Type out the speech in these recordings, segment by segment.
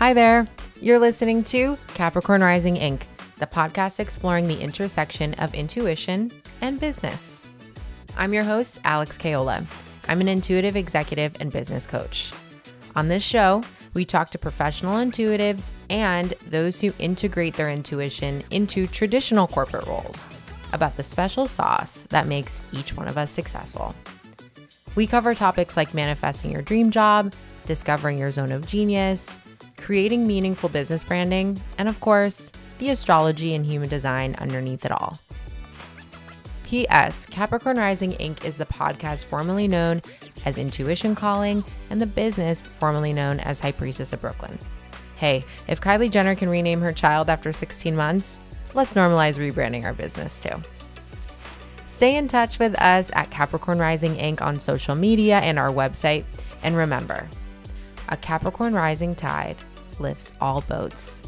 Hi there. You're listening to Capricorn Rising Inc., the podcast exploring the intersection of intuition and business. I'm your host, Alex Kayola. I'm an intuitive executive and business coach. On this show, we talk to professional intuitives and those who integrate their intuition into traditional corporate roles about the special sauce that makes each one of us successful. We cover topics like manifesting your dream job, discovering your zone of genius, creating meaningful business branding, and of course, the astrology and human design underneath it all. P.S. Capricorn Rising Inc. is the podcast formerly known as Intuition Calling and the business formerly known as Priestess of Brooklyn. Hey, if Kylie Jenner can rename her child after 16 months, let's normalize rebranding our business too. Stay in touch with us at Capricorn Rising Inc. on social media and our website. And remember, a Capricorn rising tide lifts all boats.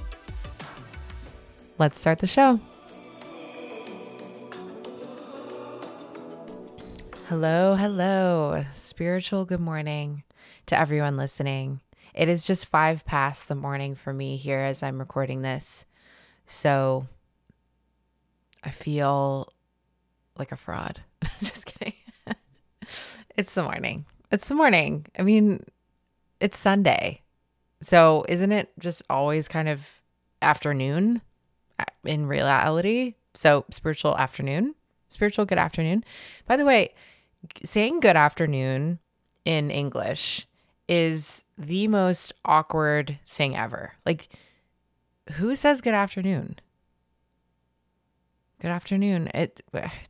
Let's start the show. Hello, hello. Spiritual good morning to everyone listening. It is just five past the morning for me here as I'm recording this. So I feel like a fraud. just kidding. it's the morning. It's the morning. I mean, it's Sunday. So isn't it just always kind of afternoon uh, in reality? So spiritual afternoon, spiritual good afternoon. By the way, saying good afternoon in English is the most awkward thing ever. Like, who says good afternoon? Good afternoon. It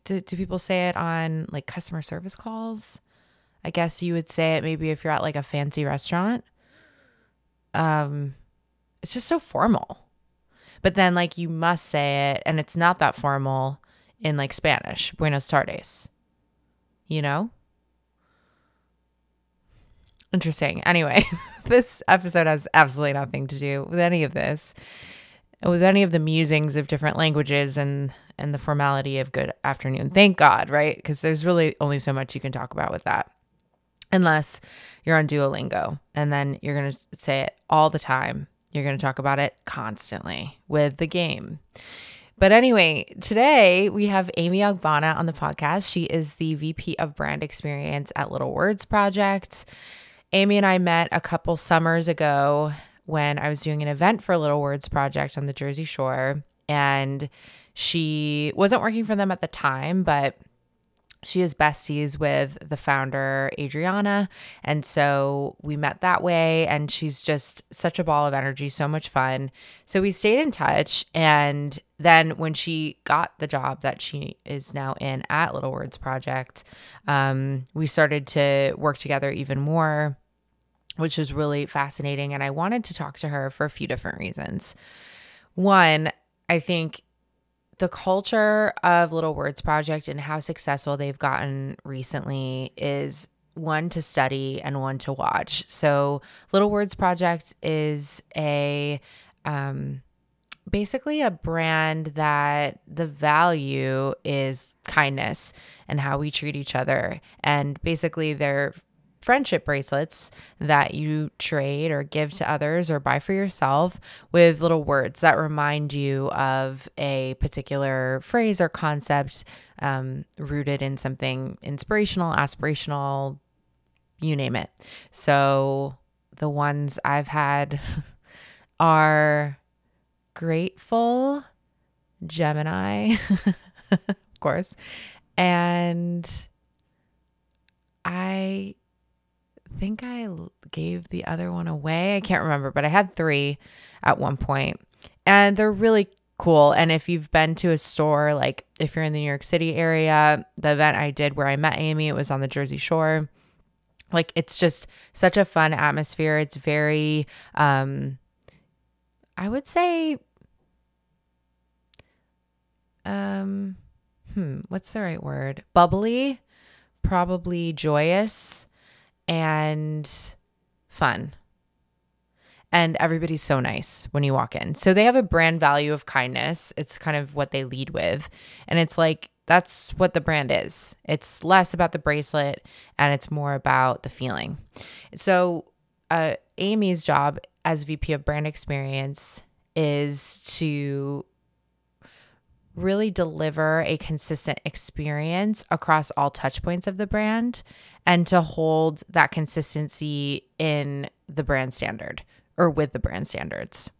do, do people say it on like customer service calls? I guess you would say it maybe if you're at like a fancy restaurant. Um it's just so formal. But then like you must say it and it's not that formal in like Spanish, Buenos tardes you know? Interesting. Anyway, this episode has absolutely nothing to do with any of this, with any of the musings of different languages and and the formality of good afternoon. Thank God, right? Because there's really only so much you can talk about with that. Unless you're on Duolingo and then you're going to say it all the time. You're going to talk about it constantly with the game. But anyway, today we have Amy Ogbonna on the podcast. She is the VP of Brand Experience at Little Words Project. Amy and I met a couple summers ago when I was doing an event for Little Words Project on the Jersey Shore. And she wasn't working for them at the time, but she is besties with the founder adriana. And so we met that way and she's just such a ball of energy so much fun. So we stayed in touch and then when she got the job that she is now in at little words project um, we started to work together even more which was really fascinating and i wanted to talk to her for a few different reasons. One i think the culture of Little Words Project and how successful they've gotten recently is one to study and one to watch. So, Little Words Project is a um, basically a brand that the value is kindness and how we treat each other. And basically, they're friendship bracelets that you trade or give to others or buy for yourself with little words that remind you of a particular phrase or concept um, rooted in something inspirational, aspirational, you name it. So the ones I've had are grateful, Gemini, of course, and I think I gave the other one away. I can't remember, but I had three at one point, and they're really cool. And if you've been to a store, like if you're in the New York City area, the event I did where I met Amy, it was on the Jersey Shore. Like it's just such a fun atmosphere. It's very, um, I would say, um, hmm, what's the right word? Bubbly, probably joyous and fun. And everybody's so nice when you walk in. So they have a brand value of kindness. It's kind of what they lead with. And it's like, that's what the brand is. It's less about the bracelet and it's more about the feeling. So, uh, Amy's job as VP of brand experience is to really deliver a consistent experience across all touch points of the brand and to hold that consistency in the brand standard or with the brand standards.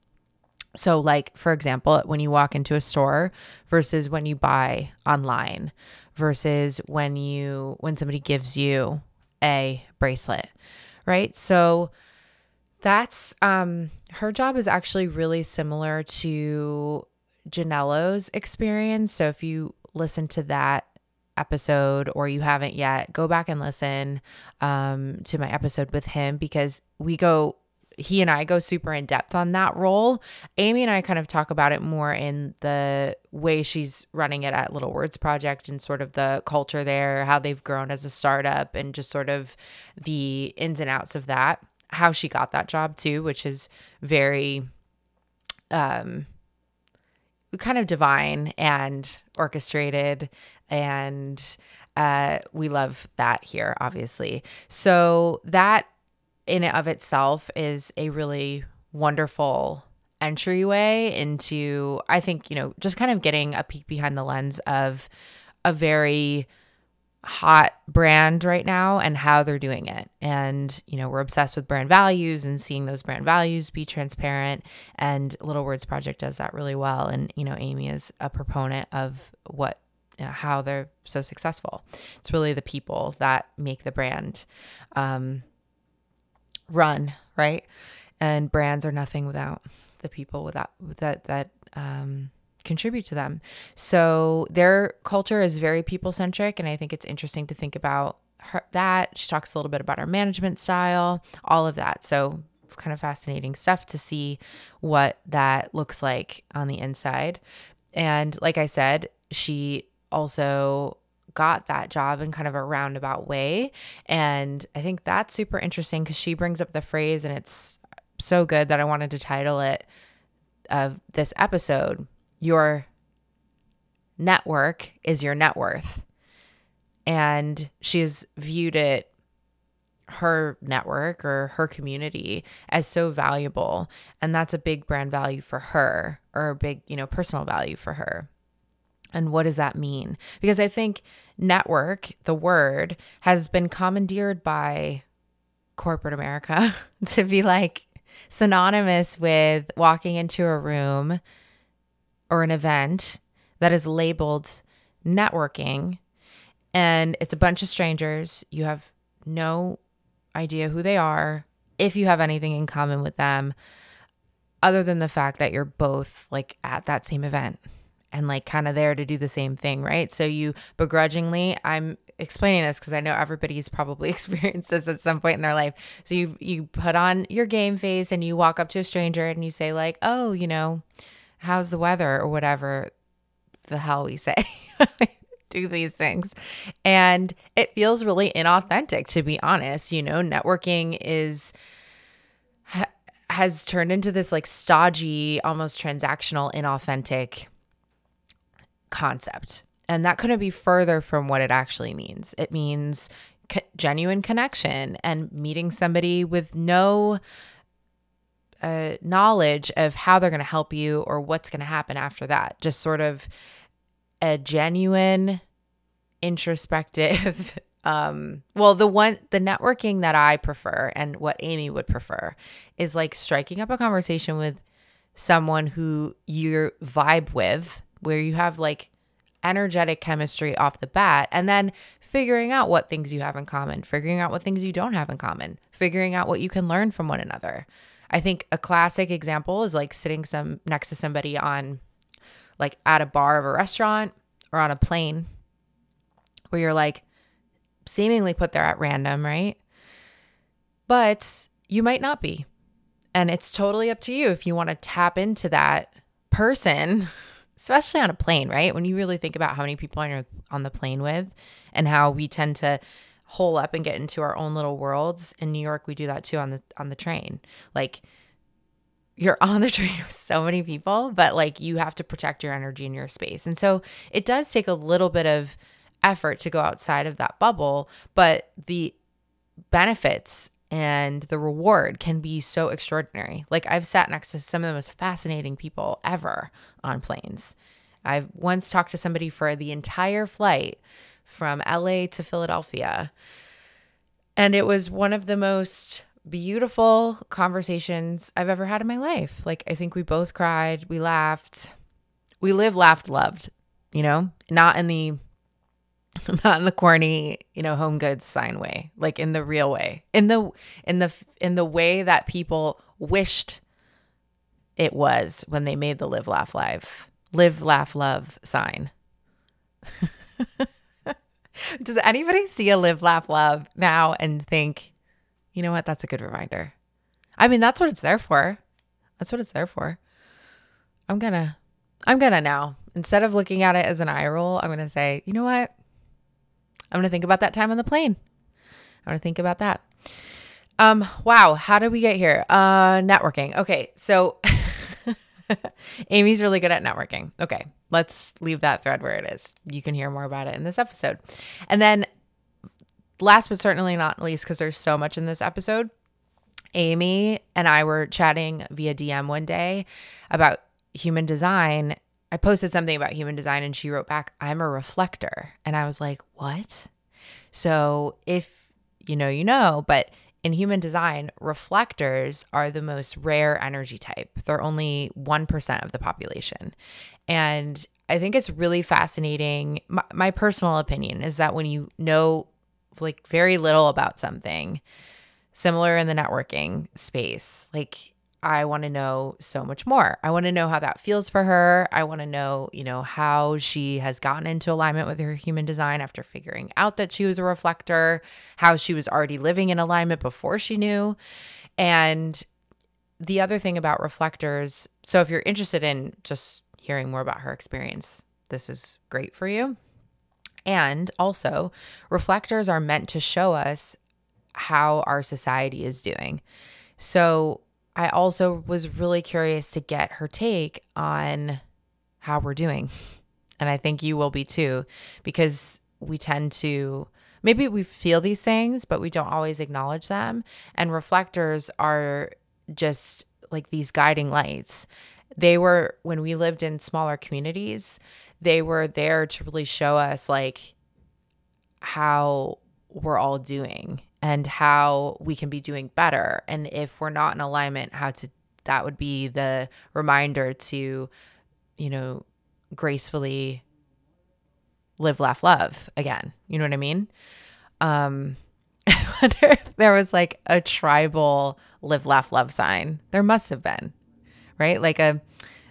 So, like, for example, when you walk into a store versus when you buy online versus when you, when somebody gives you a bracelet, right? So, that's, um, her job is actually really similar to Janello's experience. So, if you listen to that episode or you haven't yet, go back and listen um, to my episode with him because we go he and I go super in depth on that role. Amy and I kind of talk about it more in the way she's running it at Little Words Project and sort of the culture there, how they've grown as a startup, and just sort of the ins and outs of that. How she got that job too, which is very um kind of divine and orchestrated and uh we love that here obviously. So that in and of itself is a really wonderful entryway into I think, you know, just kind of getting a peek behind the lens of a very hot brand right now and how they're doing it. And, you know, we're obsessed with brand values and seeing those brand values be transparent. And Little Words Project does that really well. And, you know, Amy is a proponent of what, you know, how they're so successful. It's really the people that make the brand. Um, run, right? And brands are nothing without the people without that that um, contribute to them. So their culture is very people centric, and I think it's interesting to think about her, that. She talks a little bit about her management style, all of that. So kind of fascinating stuff to see what that looks like on the inside. And like I said, she also got that job in kind of a roundabout way. And I think that's super interesting because she brings up the phrase, and it's so good that I wanted to title it of this episode Your network is your net worth. And she's viewed it her network or her community as so valuable and that's a big brand value for her or a big you know personal value for her and what does that mean? Because I think network, the word, has been commandeered by corporate America to be like synonymous with walking into a room or an event that is labeled networking and it's a bunch of strangers. You have no idea who they are, if you have anything in common with them, other than the fact that you're both like at that same event and like kind of there to do the same thing, right? So you begrudgingly, I'm explaining this because I know everybody's probably experienced this at some point in their life. So you you put on your game face and you walk up to a stranger and you say like, "Oh, you know, how's the weather?" or whatever the hell we say. do these things. And it feels really inauthentic to be honest, you know, networking is has turned into this like stodgy, almost transactional, inauthentic concept. And that couldn't be further from what it actually means. It means co- genuine connection and meeting somebody with no uh, knowledge of how they're going to help you or what's going to happen after that. Just sort of a genuine, introspective. um well the one the networking that i prefer and what amy would prefer is like striking up a conversation with someone who you vibe with where you have like energetic chemistry off the bat and then figuring out what things you have in common, figuring out what things you don't have in common, figuring out what you can learn from one another. I think a classic example is like sitting some next to somebody on like at a bar of a restaurant or on a plane where you're like seemingly put there at random, right? But you might not be. And it's totally up to you if you want to tap into that person especially on a plane, right? When you really think about how many people you're on the plane with and how we tend to hole up and get into our own little worlds. In New York, we do that too on the on the train. Like you're on the train with so many people, but like you have to protect your energy and your space. And so it does take a little bit of effort to go outside of that bubble, but the benefits and the reward can be so extraordinary. Like I've sat next to some of the most fascinating people ever on planes. I've once talked to somebody for the entire flight from LA to Philadelphia. And it was one of the most beautiful conversations I've ever had in my life. Like, I think we both cried, we laughed, we live, laughed, loved, you know, not in the not in the corny, you know, home goods sign way, like in the real way, in the in the in the way that people wished it was when they made the live, laugh, live, live, laugh, love sign. Does anybody see a live, laugh, love now and think, you know what, that's a good reminder? I mean, that's what it's there for. That's what it's there for. I'm gonna, I'm gonna now instead of looking at it as an eye roll, I'm gonna say, you know what? I'm to think about that time on the plane. I'm to think about that. Um, wow, how did we get here? Uh, networking. Okay, so Amy's really good at networking. Okay, let's leave that thread where it is. You can hear more about it in this episode. And then, last but certainly not least, because there's so much in this episode, Amy and I were chatting via DM one day about human design I posted something about human design and she wrote back, I'm a reflector. And I was like, what? So if you know, you know, but in human design, reflectors are the most rare energy type. They're only 1% of the population. And I think it's really fascinating. My, my, personal opinion is that when you know like very little about something, similar in the networking space, like I want to know so much more. I want to know how that feels for her. I want to know, you know, how she has gotten into alignment with her human design after figuring out that she was a reflector, how she was already living in alignment before she knew. And the other thing about reflectors, so if you're interested in just hearing more about her experience, this is great for you. And also, reflectors are meant to show us how our society is doing. So, I also was really curious to get her take on how we're doing. And I think you will be too, because we tend to maybe we feel these things, but we don't always acknowledge them. And reflectors are just like these guiding lights. They were, when we lived in smaller communities, they were there to really show us like how we're all doing and how we can be doing better. And if we're not in alignment, how to, that would be the reminder to, you know, gracefully live, laugh, love again. You know what I mean? Um, I wonder if there was like a tribal live, laugh, love sign. There must have been, right? Like a,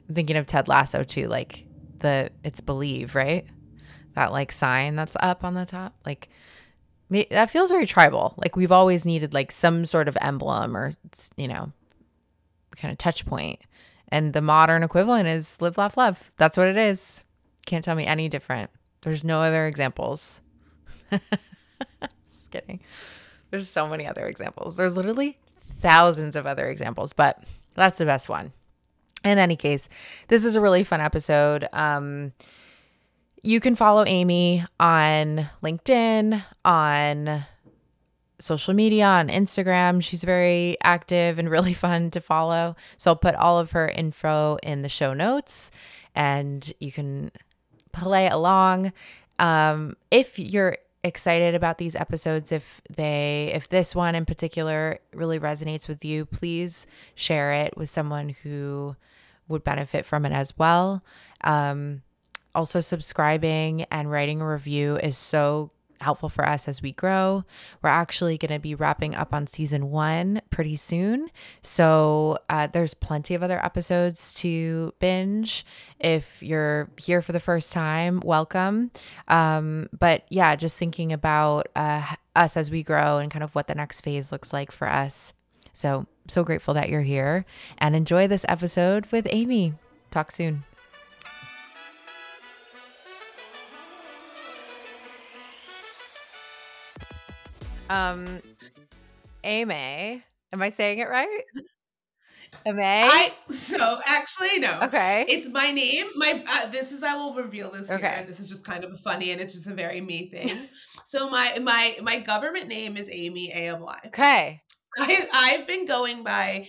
I'm thinking of Ted Lasso too, like the, it's believe, right? That like sign that's up on the top. Like, that feels very tribal. Like we've always needed like some sort of emblem or you know, kind of touch point. And the modern equivalent is live, laugh, love. That's what it is. Can't tell me any different. There's no other examples. Just kidding. There's so many other examples. There's literally thousands of other examples, but that's the best one. In any case, this is a really fun episode. Um, you can follow Amy on LinkedIn, on social media, on Instagram. She's very active and really fun to follow. So I'll put all of her info in the show notes and you can play along. Um, if you're excited about these episodes if they if this one in particular really resonates with you please share it with someone who would benefit from it as well um, also, subscribing and writing a review is so helpful for us as we grow. We're actually going to be wrapping up on season one pretty soon. So uh, there's plenty of other episodes to binge. If you're here for the first time, welcome. Um, but yeah, just thinking about uh, us as we grow and kind of what the next phase looks like for us. So, so grateful that you're here and enjoy this episode with Amy. Talk soon. Um, Ame. Am I saying it right? Ame. I so actually no. Okay. It's my name. My uh, this is I will reveal this okay. here, and this is just kind of funny, and it's just a very me thing. so my my my government name is Amy A M Y. Okay. I, I've been going by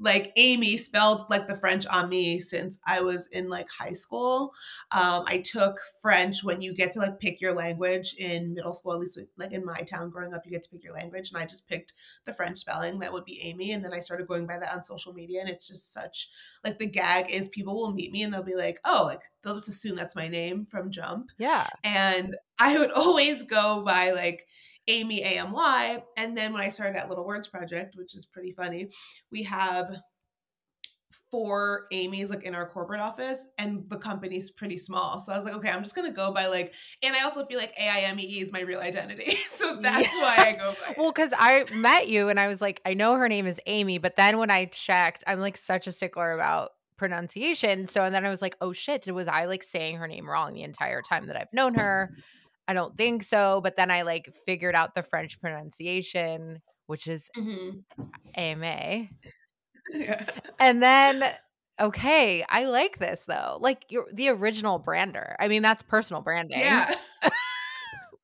like Amy spelled like the French on me since I was in like high school. Um, I took French when you get to like pick your language in middle school, at least like in my town growing up, you get to pick your language. And I just picked the French spelling that would be Amy. And then I started going by that on social media. And it's just such like the gag is people will meet me and they'll be like, oh, like they'll just assume that's my name from Jump. Yeah. And I would always go by like, Amy AMY. And then when I started at Little Words Project, which is pretty funny, we have four Amy's like in our corporate office and the company's pretty small. So I was like, okay, I'm just gonna go by like and I also feel like AIMEE is my real identity. so that's yeah. why I go by Well, because I met you and I was like, I know her name is Amy, but then when I checked, I'm like such a stickler about pronunciation. So and then I was like, oh shit, was I like saying her name wrong the entire time that I've known her? I don't think so. But then I like figured out the French pronunciation, which is mm-hmm. AMA. Yeah. And then okay, I like this though. Like you're the original brander. I mean, that's personal branding. Yeah.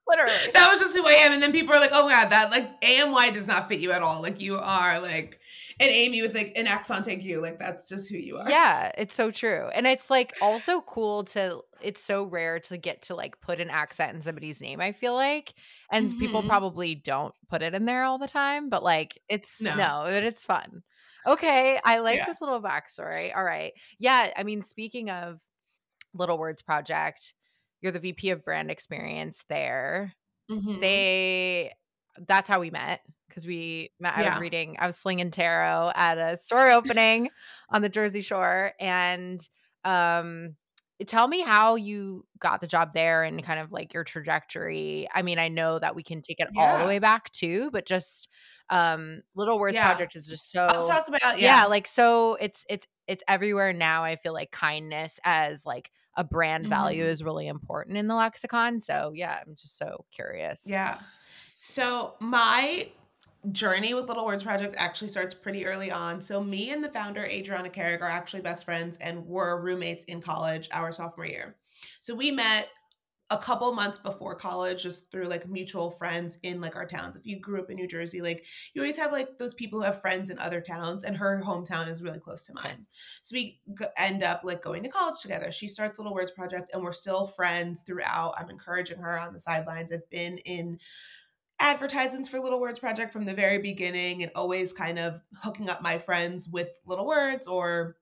Literally. That was just who I am. And then people are like, oh my god, that like AMY does not fit you at all. Like you are like and Amy with like an accent you. Like that's just who you are. Yeah, it's so true. And it's like also cool to it's so rare to get to like put an accent in somebody's name, I feel like. And mm-hmm. people probably don't put it in there all the time, but like it's no, no but it's fun. Okay. I like yeah. this little backstory. All right. Yeah. I mean, speaking of Little Words Project, you're the VP of brand experience there. Mm-hmm. They that's how we met because we met. I was reading, I was slinging tarot at a store opening on the Jersey Shore, and um, tell me how you got the job there and kind of like your trajectory. I mean, I know that we can take it yeah. all the way back too, but just um Little Words yeah. Project is just so Let's talk about yeah. yeah, like so it's it's it's everywhere now. I feel like kindness as like a brand mm-hmm. value is really important in the lexicon. So yeah, I'm just so curious. Yeah. So my journey with Little Words Project actually starts pretty early on. So me and the founder, Adriana Carrig, are actually best friends and were roommates in college our sophomore year. So we met a couple months before college just through like mutual friends in like our towns. If you grew up in New Jersey, like you always have like those people who have friends in other towns and her hometown is really close to mine. So we end up like going to college together. She starts Little Words Project and we're still friends throughout. I'm encouraging her on the sidelines. I've been in advertisements for Little Words Project from the very beginning and always kind of hooking up my friends with Little Words or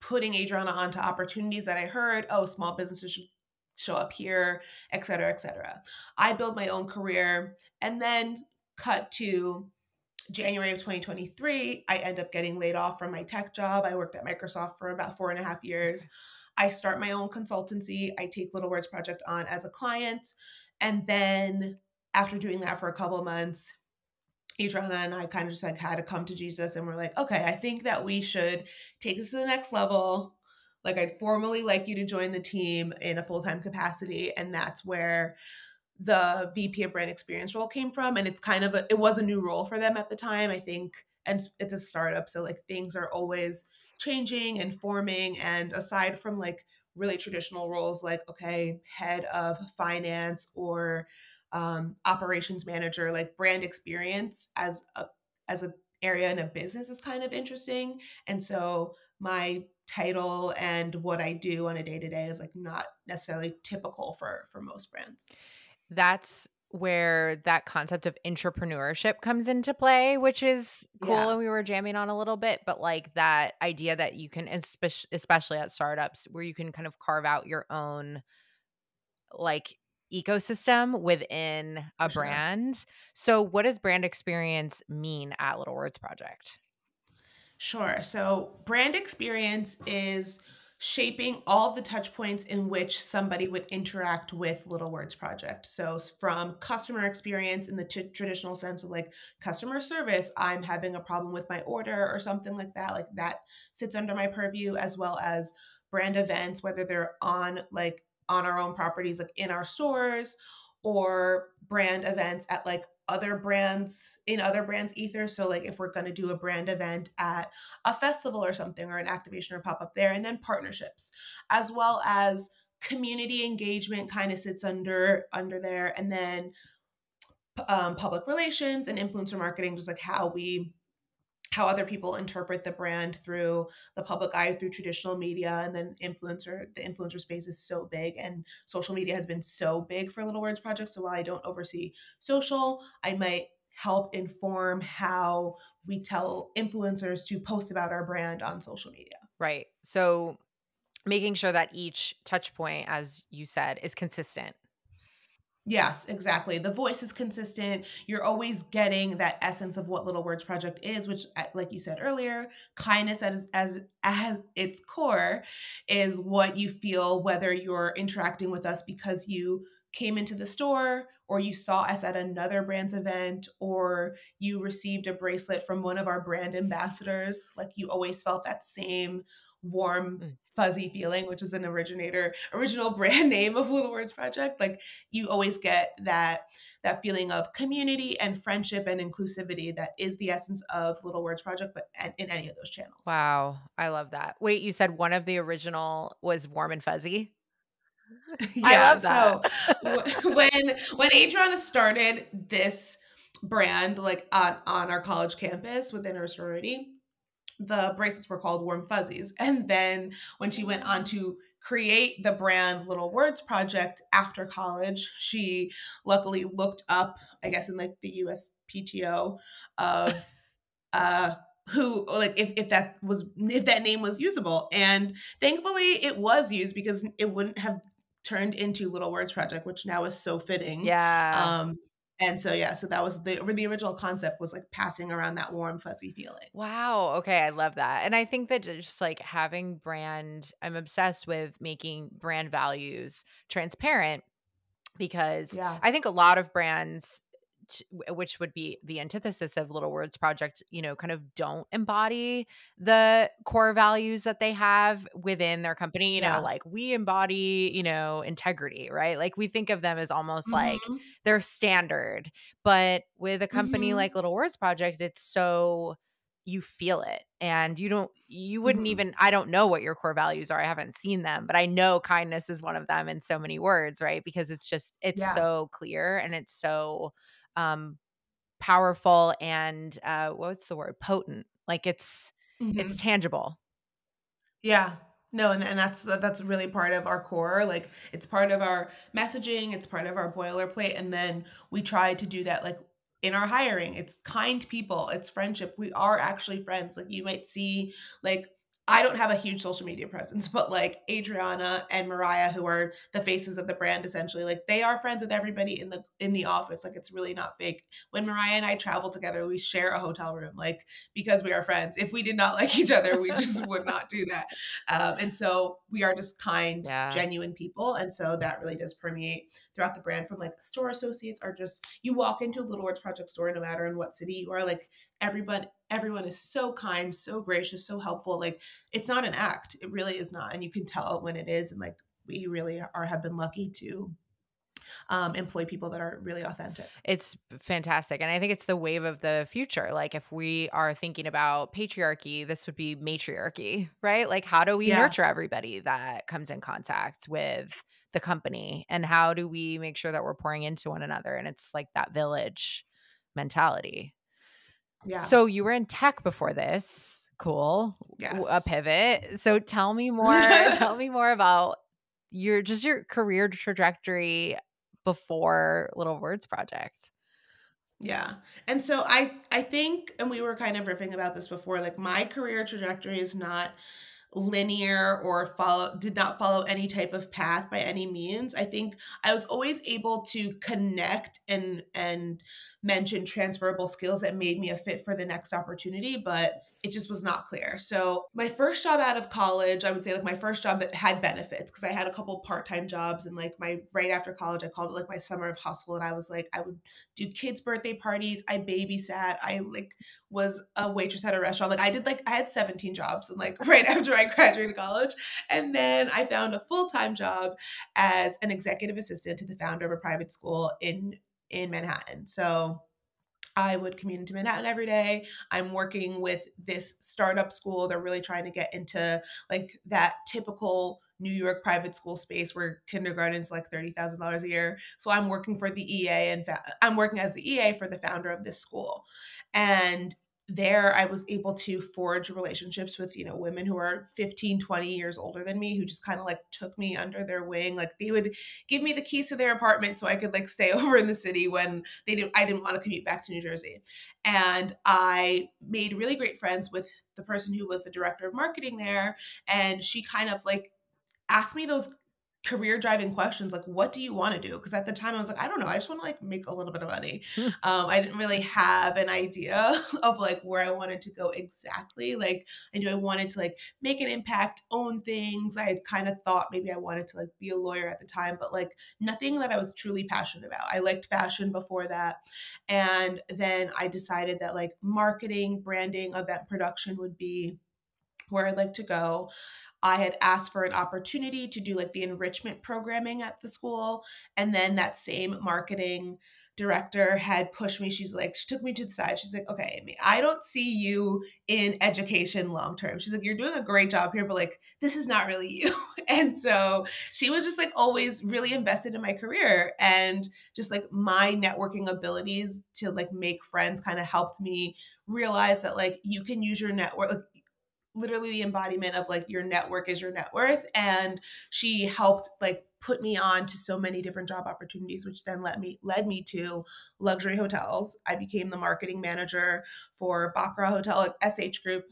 putting Adriana onto opportunities that I heard, oh, small businesses should show up here, et cetera, et cetera. I build my own career and then cut to January of 2023. I end up getting laid off from my tech job. I worked at Microsoft for about four and a half years. I start my own consultancy. I take Little Words Project on as a client. And then after doing that for a couple months, Adriana and I kind of just like had to come to Jesus and we're like, okay, I think that we should take this to the next level. Like I'd formally like you to join the team in a full-time capacity. And that's where the VP of brand experience role came from. And it's kind of a it was a new role for them at the time, I think. And it's a startup. So like things are always changing and forming. And aside from like really traditional roles like, okay, head of finance or um, operations manager, like brand experience as a as an area in a business is kind of interesting. And so my title and what I do on a day to day is like not necessarily typical for for most brands. That's where that concept of entrepreneurship comes into play, which is cool. Yeah. And we were jamming on a little bit, but like that idea that you can, especially at startups, where you can kind of carve out your own like ecosystem within a sure. brand. So, what does brand experience mean at Little Words Project? Sure. So, brand experience is shaping all the touch points in which somebody would interact with Little Words Project. So, from customer experience in the t- traditional sense of like customer service, I'm having a problem with my order or something like that, like that sits under my purview, as well as brand events, whether they're on like on our own properties, like in our stores or brand events at like other brands in other brands ether so like if we're going to do a brand event at a festival or something or an activation or pop up there and then partnerships as well as community engagement kind of sits under under there and then um, public relations and influencer marketing, just like how we how other people interpret the brand through the public eye through traditional media and then influencer the influencer space is so big and social media has been so big for little words project. So while i don't oversee social i might help inform how we tell influencers to post about our brand on social media. Right. So making sure that each touch point as you said is consistent Yes, exactly. The voice is consistent. You're always getting that essence of what Little Words Project is, which, uh, like you said earlier, kindness as as as its core is what you feel whether you're interacting with us because you came into the store or you saw us at another brand's event or you received a bracelet from one of our brand ambassadors. Like you always felt that same warm mm. fuzzy feeling which is an originator original brand name of little words project like you always get that that feeling of community and friendship and inclusivity that is the essence of little words project but in any of those channels. Wow. I love that. Wait you said one of the original was warm and fuzzy? Yeah so when when adriana started this brand like on on our college campus within our sorority the bracelets were called Warm Fuzzies. And then when she went on to create the brand Little Words Project after college, she luckily looked up, I guess, in like the USPTO of uh who like if, if that was if that name was usable. And thankfully it was used because it wouldn't have turned into little words project which now is so fitting. Yeah. Um and so yeah, so that was the the original concept was like passing around that warm fuzzy feeling. Wow. Okay, I love that. And I think that just like having brand I'm obsessed with making brand values transparent because yeah. I think a lot of brands which would be the antithesis of little words project you know kind of don't embody the core values that they have within their company you yeah. know like we embody you know integrity right like we think of them as almost mm-hmm. like they're standard but with a company mm-hmm. like little words project it's so you feel it and you don't you wouldn't mm-hmm. even i don't know what your core values are i haven't seen them but i know kindness is one of them in so many words right because it's just it's yeah. so clear and it's so um powerful and uh what's the word? Potent. Like it's mm-hmm. it's tangible. Yeah. No and, and that's that's really part of our core like it's part of our messaging it's part of our boilerplate and then we try to do that like in our hiring. It's kind people it's friendship. We are actually friends. Like you might see like I don't have a huge social media presence, but like Adriana and Mariah, who are the faces of the brand essentially, like they are friends with everybody in the in the office. Like it's really not fake. When Mariah and I travel together, we share a hotel room, like because we are friends. If we did not like each other, we just would not do that. Um, and so we are just kind, yeah. genuine people, and so that really does permeate throughout the brand. From like store associates are just you walk into a Little Words Project store, no matter in what city you are, like everyone everyone is so kind so gracious so helpful like it's not an act it really is not and you can tell when it is and like we really are have been lucky to um, employ people that are really authentic. It's fantastic. And I think it's the wave of the future. Like, if we are thinking about patriarchy, this would be matriarchy, right? Like, how do we yeah. nurture everybody that comes in contact with the company? And how do we make sure that we're pouring into one another? And it's like that village mentality. Yeah. So you were in tech before this. Cool. Yes. A pivot. So tell me more. tell me more about your just your career trajectory before Little Words Project. Yeah. And so I I think and we were kind of riffing about this before like my career trajectory is not linear or follow did not follow any type of path by any means. I think I was always able to connect and and mention transferable skills that made me a fit for the next opportunity, but it just was not clear. So, my first job out of college, I would say like my first job that had benefits because I had a couple part-time jobs and like my right after college, I called it like my summer of hustle and I was like I would do kids birthday parties, I babysat, I like was a waitress at a restaurant. Like I did like I had 17 jobs and like right after I graduated college. And then I found a full-time job as an executive assistant to the founder of a private school in in Manhattan. So I would commute into Manhattan every day. I'm working with this startup school. They're really trying to get into like that typical New York private school space where kindergarten is like $30,000 a year. So I'm working for the EA and fa- I'm working as the EA for the founder of this school. And there I was able to forge relationships with, you know, women who are 15, 20 years older than me who just kind of like took me under their wing. Like they would give me the keys to their apartment so I could like stay over in the city when they didn't I didn't want to commute back to New Jersey. And I made really great friends with the person who was the director of marketing there and she kind of like asked me those career driving questions like what do you want to do because at the time i was like i don't know i just want to like make a little bit of money hmm. um, i didn't really have an idea of like where i wanted to go exactly like i knew i wanted to like make an impact own things i had kind of thought maybe i wanted to like be a lawyer at the time but like nothing that i was truly passionate about i liked fashion before that and then i decided that like marketing branding event production would be where I'd like to go. I had asked for an opportunity to do like the enrichment programming at the school. And then that same marketing director had pushed me. She's like, she took me to the side. She's like, okay, Amy, I don't see you in education long term. She's like, you're doing a great job here, but like, this is not really you. and so she was just like always really invested in my career and just like my networking abilities to like make friends kind of helped me realize that like you can use your network. Like, literally the embodiment of like your network is your net worth and she helped like put me on to so many different job opportunities which then let me led me to luxury hotels. I became the marketing manager for baccarat hotel. Sh group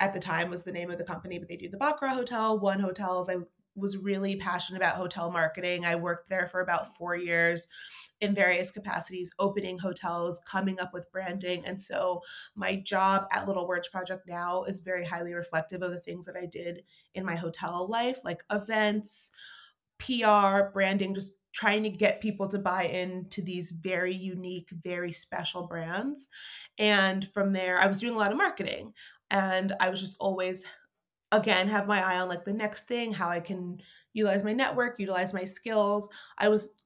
at the time was the name of the company but they do the baccarat hotel. One hotels i was really passionate about hotel marketing i worked there for about four years in various capacities, opening hotels, coming up with branding. And so my job at Little Words Project now is very highly reflective of the things that I did in my hotel life, like events, PR, branding, just trying to get people to buy into these very unique, very special brands. And from there, I was doing a lot of marketing and I was just always again have my eye on like the next thing how i can utilize my network utilize my skills. I was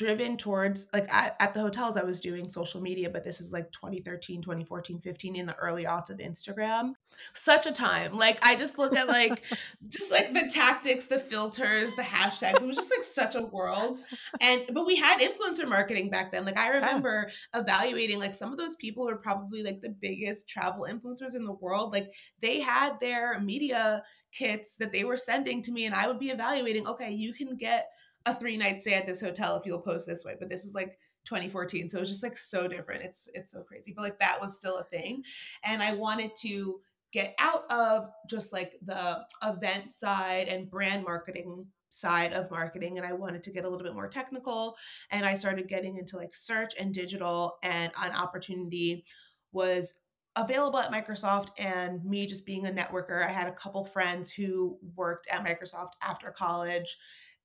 driven towards like at, at, the hotels i was doing social media but this is like 2013 2014 15 in the early aughts of instagram. Such a time. Like i just look at like just like the tactics the filters the hashtags. It was just like such a world. And but we had influencer marketing back then. Like i remember evaluating like some of those people were probably like the biggest travel influencers in the world. Like they had their media kits that they were sending to me and i would be evaluating okay you can get a three night stay at this hotel if you'll post this way. But this is like 2014. So it was just like so different. It's it's so crazy. But like that was still a thing. And I wanted to get out of just like the event side and brand marketing side of marketing and I wanted to get a little bit more technical and I started getting into like search and digital and an opportunity was available at Microsoft and me just being a networker I had a couple friends who worked at Microsoft after college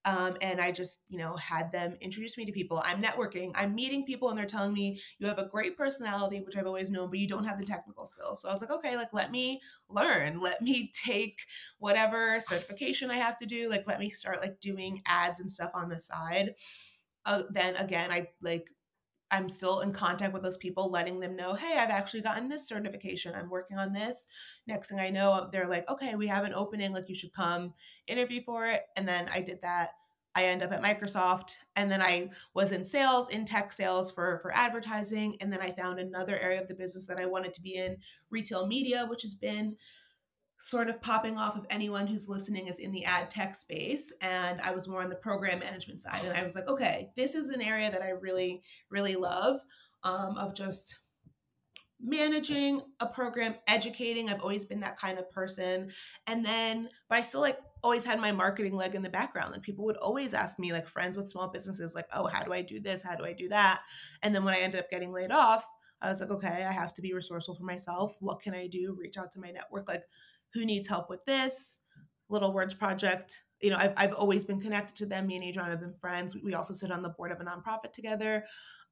um, and I just, you know, had them introduce me to people. I'm networking, I'm meeting people, and they're telling me you have a great personality, which I've always known, but you don't have the technical skills. So I was like, okay, like let me learn, let me take whatever certification I have to do, like let me start like doing ads and stuff on the side. Uh, then again, I like I'm still in contact with those people, letting them know, hey, I've actually gotten this certification. I'm working on this. Next thing I know, they're like, okay, we have an opening. Like, you should come interview for it. And then I did that. I end up at Microsoft. And then I was in sales, in tech sales for, for advertising. And then I found another area of the business that I wanted to be in retail media, which has been sort of popping off of anyone who's listening is in the ad tech space and i was more on the program management side and i was like okay this is an area that i really really love um, of just managing a program educating. I've always been that kind of person. And then but i still like always had my marketing leg in the background. Like people would always ask me like friends with small businesses like oh how do i do this? How do i do that? And then when i ended up getting laid off i was like okay i have to be resourceful for myself. What can i do? Reach out to my network. Like who needs help with this? Little words project you know I've, I've always been connected to them me and adrian have been friends. We also sit on the board of a nonprofit together.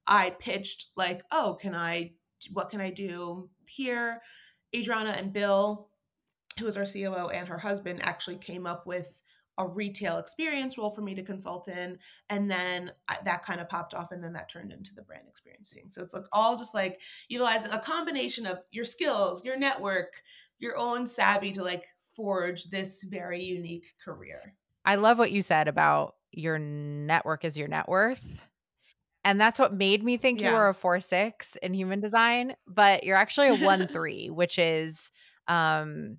I pitched like oh can i what can i do here? Adriana and bill who is our coo and her husband actually came up with a retail experience role for me to consult in and then I, that kind of popped off and then that turned into the brand experiencing so it's like all just like utilizing a combination of your skills your network your own savvy to like forge this very unique career. I love what you said about your network is your net worth. And that's what made me think you were a 4-6 in human design, but you're actually a 1-3, which is um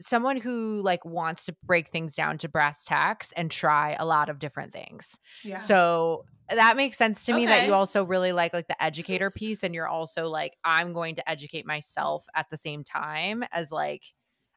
someone who like wants to break things down to brass tacks and try a lot of different things. Yeah. So that makes sense to me that you also really like like the educator piece and you're also like I'm going to educate myself at the same time as like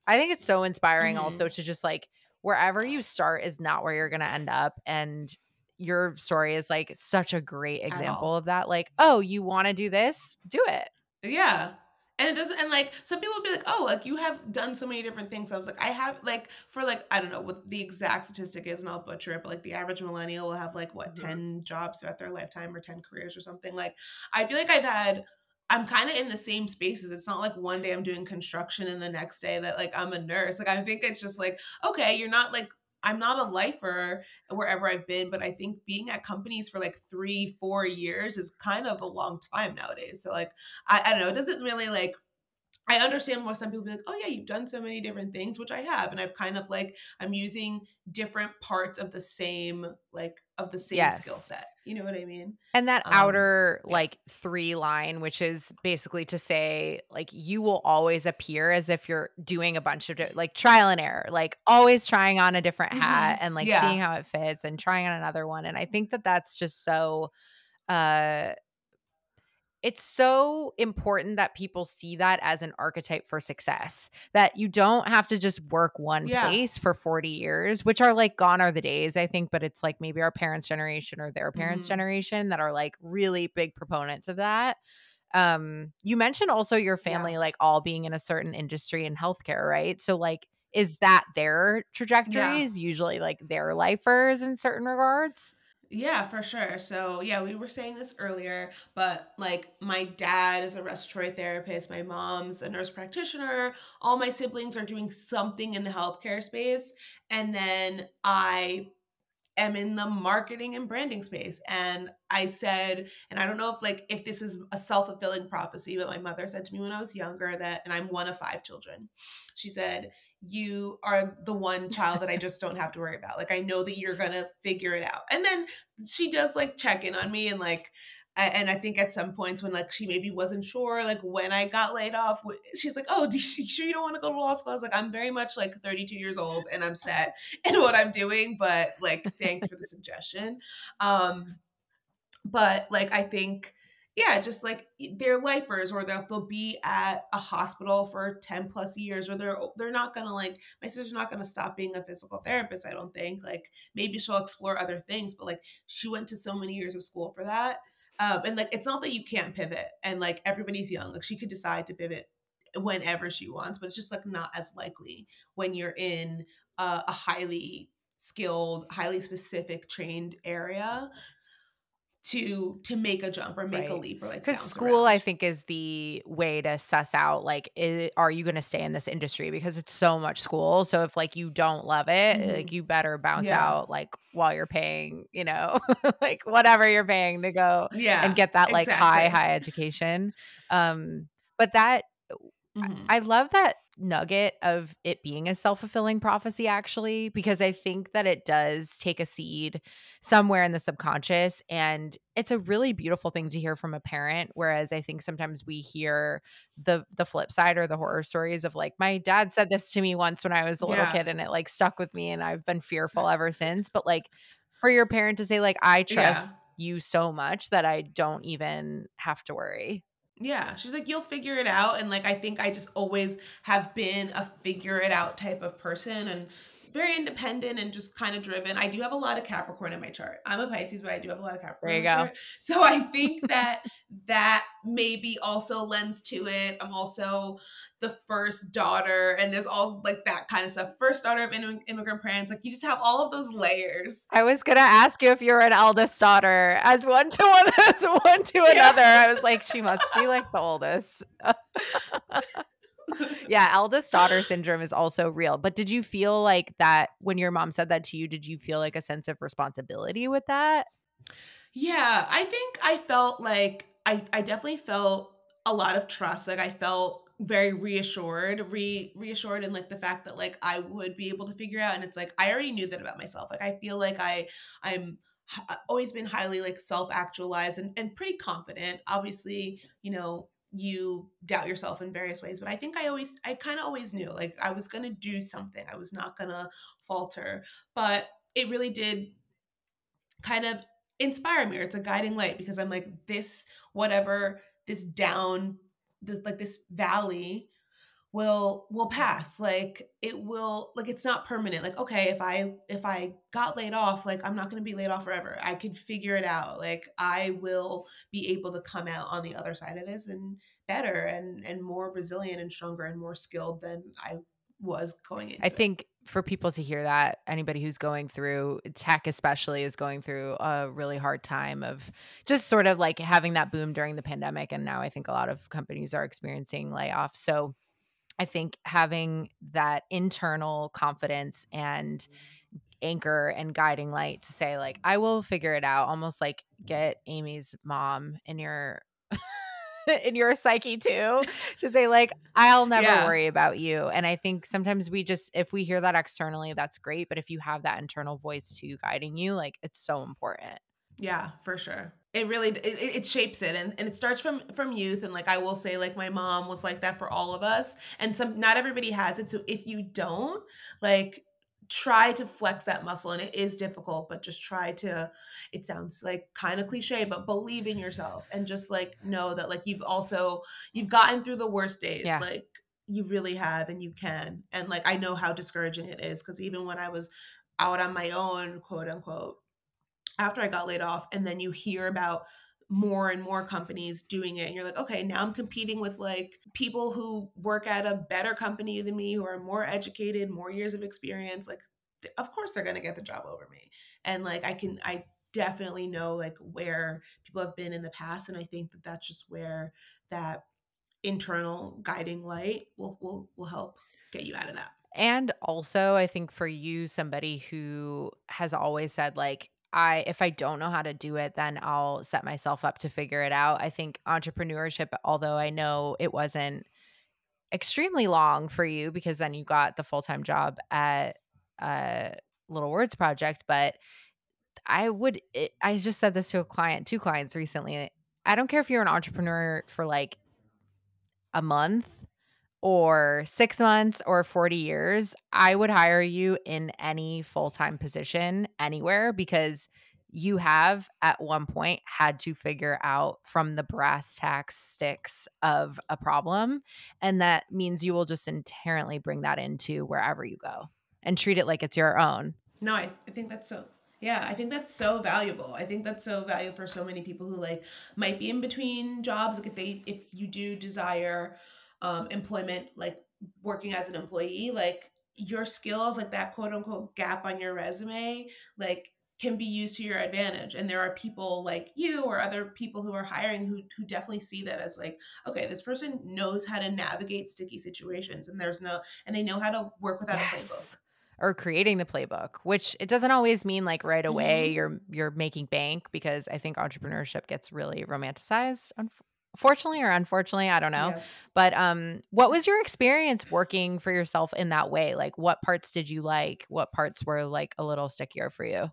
I think it's so inspiring Mhm. also to just like wherever you start is not where you're going to end up and your story is like such a great example of that like oh you want to do this do it Yeah. And it doesn't, and like some people would be like, oh, like you have done so many different things. I was like, I have like for like I don't know what the exact statistic is, and I'll butcher it, but like the average millennial will have like what Mhm. ten jobs throughout their lifetime or ten careers or something. Like I feel like I've had. I'm kind of in the same spaces. It's not like one day I'm doing construction and the next day that like I'm a nurse. Like I think it's just like okay, you're not like I'm not a lifer wherever I've been, but I think being at companies for like three, four years is kind of a long time nowadays. So like I, I don't know, it doesn't really like I understand why some people be like, oh yeah, you've done so many different things, which I have. And I've kind of like I'm using different parts of the same like of the same skill set. You know what I mean? And that Um outer yeah. like three line, which is basically to say, like, you will always appear as if you're doing a bunch of like trial and error, like always trying on a different hat Mhm. and like Yeah. seeing how it fits and trying on another one. And I think that that's just so, uh, it's so important that people see that as an archetype for success that you don't have to just work one Yeah. place for 40 years which are like gone are the days i think but it's like maybe our parents generation or their parents Mhm. generation that are like really big proponents of that um you mentioned also your family Yeah. like all being in a certain industry in healthcare right so like is that their trajectories usually like their lifers in certain regards Yeah, for sure. So, yeah, we were saying this earlier, but like my dad is a respiratory therapist, my mom's a nurse practitioner, all my siblings are doing something in the healthcare space. And then I am in the marketing and branding space. And I said, and I don't know if like if this is a self-fulfilling prophecy, but my mother said to me when I was younger that, and I'm one of five children. She said, You are the one child that I just don't have to worry about. Like I know that you're gonna figure it out. And then she does like check in on me and like and I think at some points when like she maybe wasn't sure like when I got laid off, she's like, "Oh, do you sure you don't want to go to law school?" I was like, "I'm very much like 32 years old and I'm set in what I'm doing, but like thanks for the suggestion." Um, but like I think yeah, just like they're lifers or they'll, they'll be at a hospital for 10 plus years or they're they're not gonna like my sister's not gonna stop being a physical therapist, I don't think. Like maybe she'll explore other things, but like she went to so many years of school for that. Um, and like it's not that you can't pivot and like everybody's young. Like she could decide to pivot whenever she wants, but it's just like not as likely when you're in a highly skilled, highly specific trained area to to make a jump or make a leap or like Because school, I think, is the way to suss out like, i are you going to stay in this industry? Because it's so much school. So if like you don't love it, like Mhm. you better bounce Yeah. out like while you're paying, you know, like whatever you're paying to go yeah and get that like high, exactly. high education. Um, but that I Mhm. I love that nugget of it being a self-fulfilling prophecy actually because I think that it does take a seed somewhere in the subconscious and it's a really beautiful thing to hear from a parent whereas I think sometimes we hear the the flip side or the horror stories of like my dad said this to me once when I was a little Yeah. kid and it like stuck with me and I've been fearful ever since but like for your parent to say like I Yeah. trust you so much that I don't even have to worry. Yeah, she's like, you'll figure it out. And like, I think I just always have been a figure it out type of person and very independent and just kind of driven. I do have a lot of Capricorn in my chart. I'm a Pisces, but I do have a lot of Capricorn There you go. chart. So I think that that maybe also lends to it. I'm also the first daughter, and there's all like that kind of stuff. First daughter of immi- immigrant parents. Like, you just have all of those layers. I was gonna ask you if you were an eldest daughter, as one to one, as one to Yeah. another. I was like, she must be like the oldest. yeah, eldest daughter syndrome is also real. But did you feel like that when your mom said that to you? Did you feel like a sense of responsibility with that? Yeah, I think I felt like I I definitely felt a lot of trust. Like I felt very reassured, re reassured in like the fact that like I would be able to figure out. And it's like I already knew that about myself. Like I feel like I I'm uh, always been highly like self actualized and, and pretty confident. Obviously, you know, you doubt yourself in various ways but i think i always i kind of always knew like i was going to do something i was not going to falter but it really did kind of inspire me or it's a guiding light because i'm like this whatever this down the, like this valley will will pass like it will like it's not permanent like okay if i if i got laid off like i'm not going to be laid off forever. I could figure it out like i will be able to come out on the other side of this and better and and more resilient and stronger and more skilled than i was going into i think for people to hear that anybody who's going through tech especially is going through a really hard time of just sort of like having that boom during the pandemic and now i think a lot of companies are experiencing layoffs. So I think having that internal confidence and anchor and guiding light to say like I will figure it out almost like get Aimée's mom in your in your psyche too to say like I'll never yeah. worry about you. And I think sometimes we just if we hear that externally that's great but if you have that internal voice too guiding you like it's so important. Yeah for sure. It really it, it shapes it and, and it starts from from youth and like i will say like my mom was like that for all of us and some not everybody has it so if you don't like try to flex that muscle and it is difficult but just try to it sounds like kind of cliche but believe in yourself and just like know that like you've also you've gotten through the worst days yeah. like you really have and you can and like i know how discouraging it is because even when i was out on my own quote unquote after I got laid off, and then you hear about more and more companies doing it and you're like okay now i'm competing with like people who work at a better company than me who are more educated more years of experience like of course they're going to get the job over me. And like i can i definitely know like where people have been in the past and i think that that's just where that internal guiding light will will, will help get you out of that. And also i think for you somebody who has always said like I if I don't know how to do it, then I'll set myself up to figure it out. I think entrepreneurship, although I know it wasn't extremely long for you because then you got the full-time job at Little Words Project, but I would it, I just said this to a client, two clients recently. I don't care if you're an entrepreneur for like a month or six months or 40 years, I would hire you in any full time position anywhere because you have at one point had to figure out from the brass tacks sticks of a problem. And that means you will just inherently bring that into wherever you go and treat it like it's your own. No, I, I think that's so yeah, I think that's so valuable. I think that's so valuable for so many people who like might be in between jobs. Like if they if you do desire um, employment, like working as an employee, like your skills, like that quote unquote gap on your resume, like can be used to your advantage. And there are people like you or other people who are hiring who who definitely see that as like, okay, this person knows how to navigate sticky situations and there's no and they know how to work without yes. a playbook or creating the playbook which it doesn't always mean like right away mm-hmm. you're you're making bank because i think entrepreneurship gets really romanticized fortunately or unfortunately i don't know. Yes. but um what was your experience working for yourself in that way? Like what parts did you like? What parts were like a little stickier for you?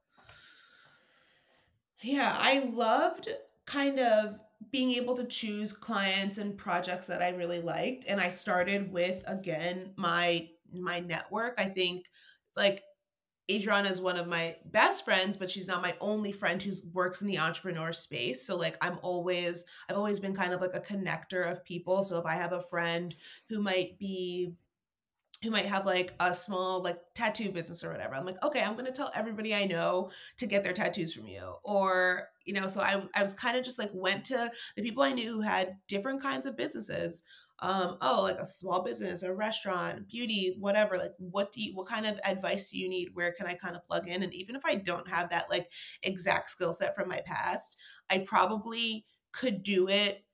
Yeah i loved kind of being able to choose clients and projects that i really liked and i started with again my my network. I think like Adriana is one of my best friends, but she's not my only friend who works in the entrepreneur space. So like I'm always I've always been kind of like a connector of people. So if I have a friend who might be who might have like a small like tattoo business or whatever. I'm like, okay, I'm gonna tell everybody I know to get their tattoos from you. Or, you know, so I I was kind of just like went to the people I knew who had different kinds of businesses um, oh, like a small business, a restaurant, beauty, whatever. Like, what do you, what kind of advice do you need? Where can I kind of plug in? And even if I don't have that like exact skill set from my past, I probably could do it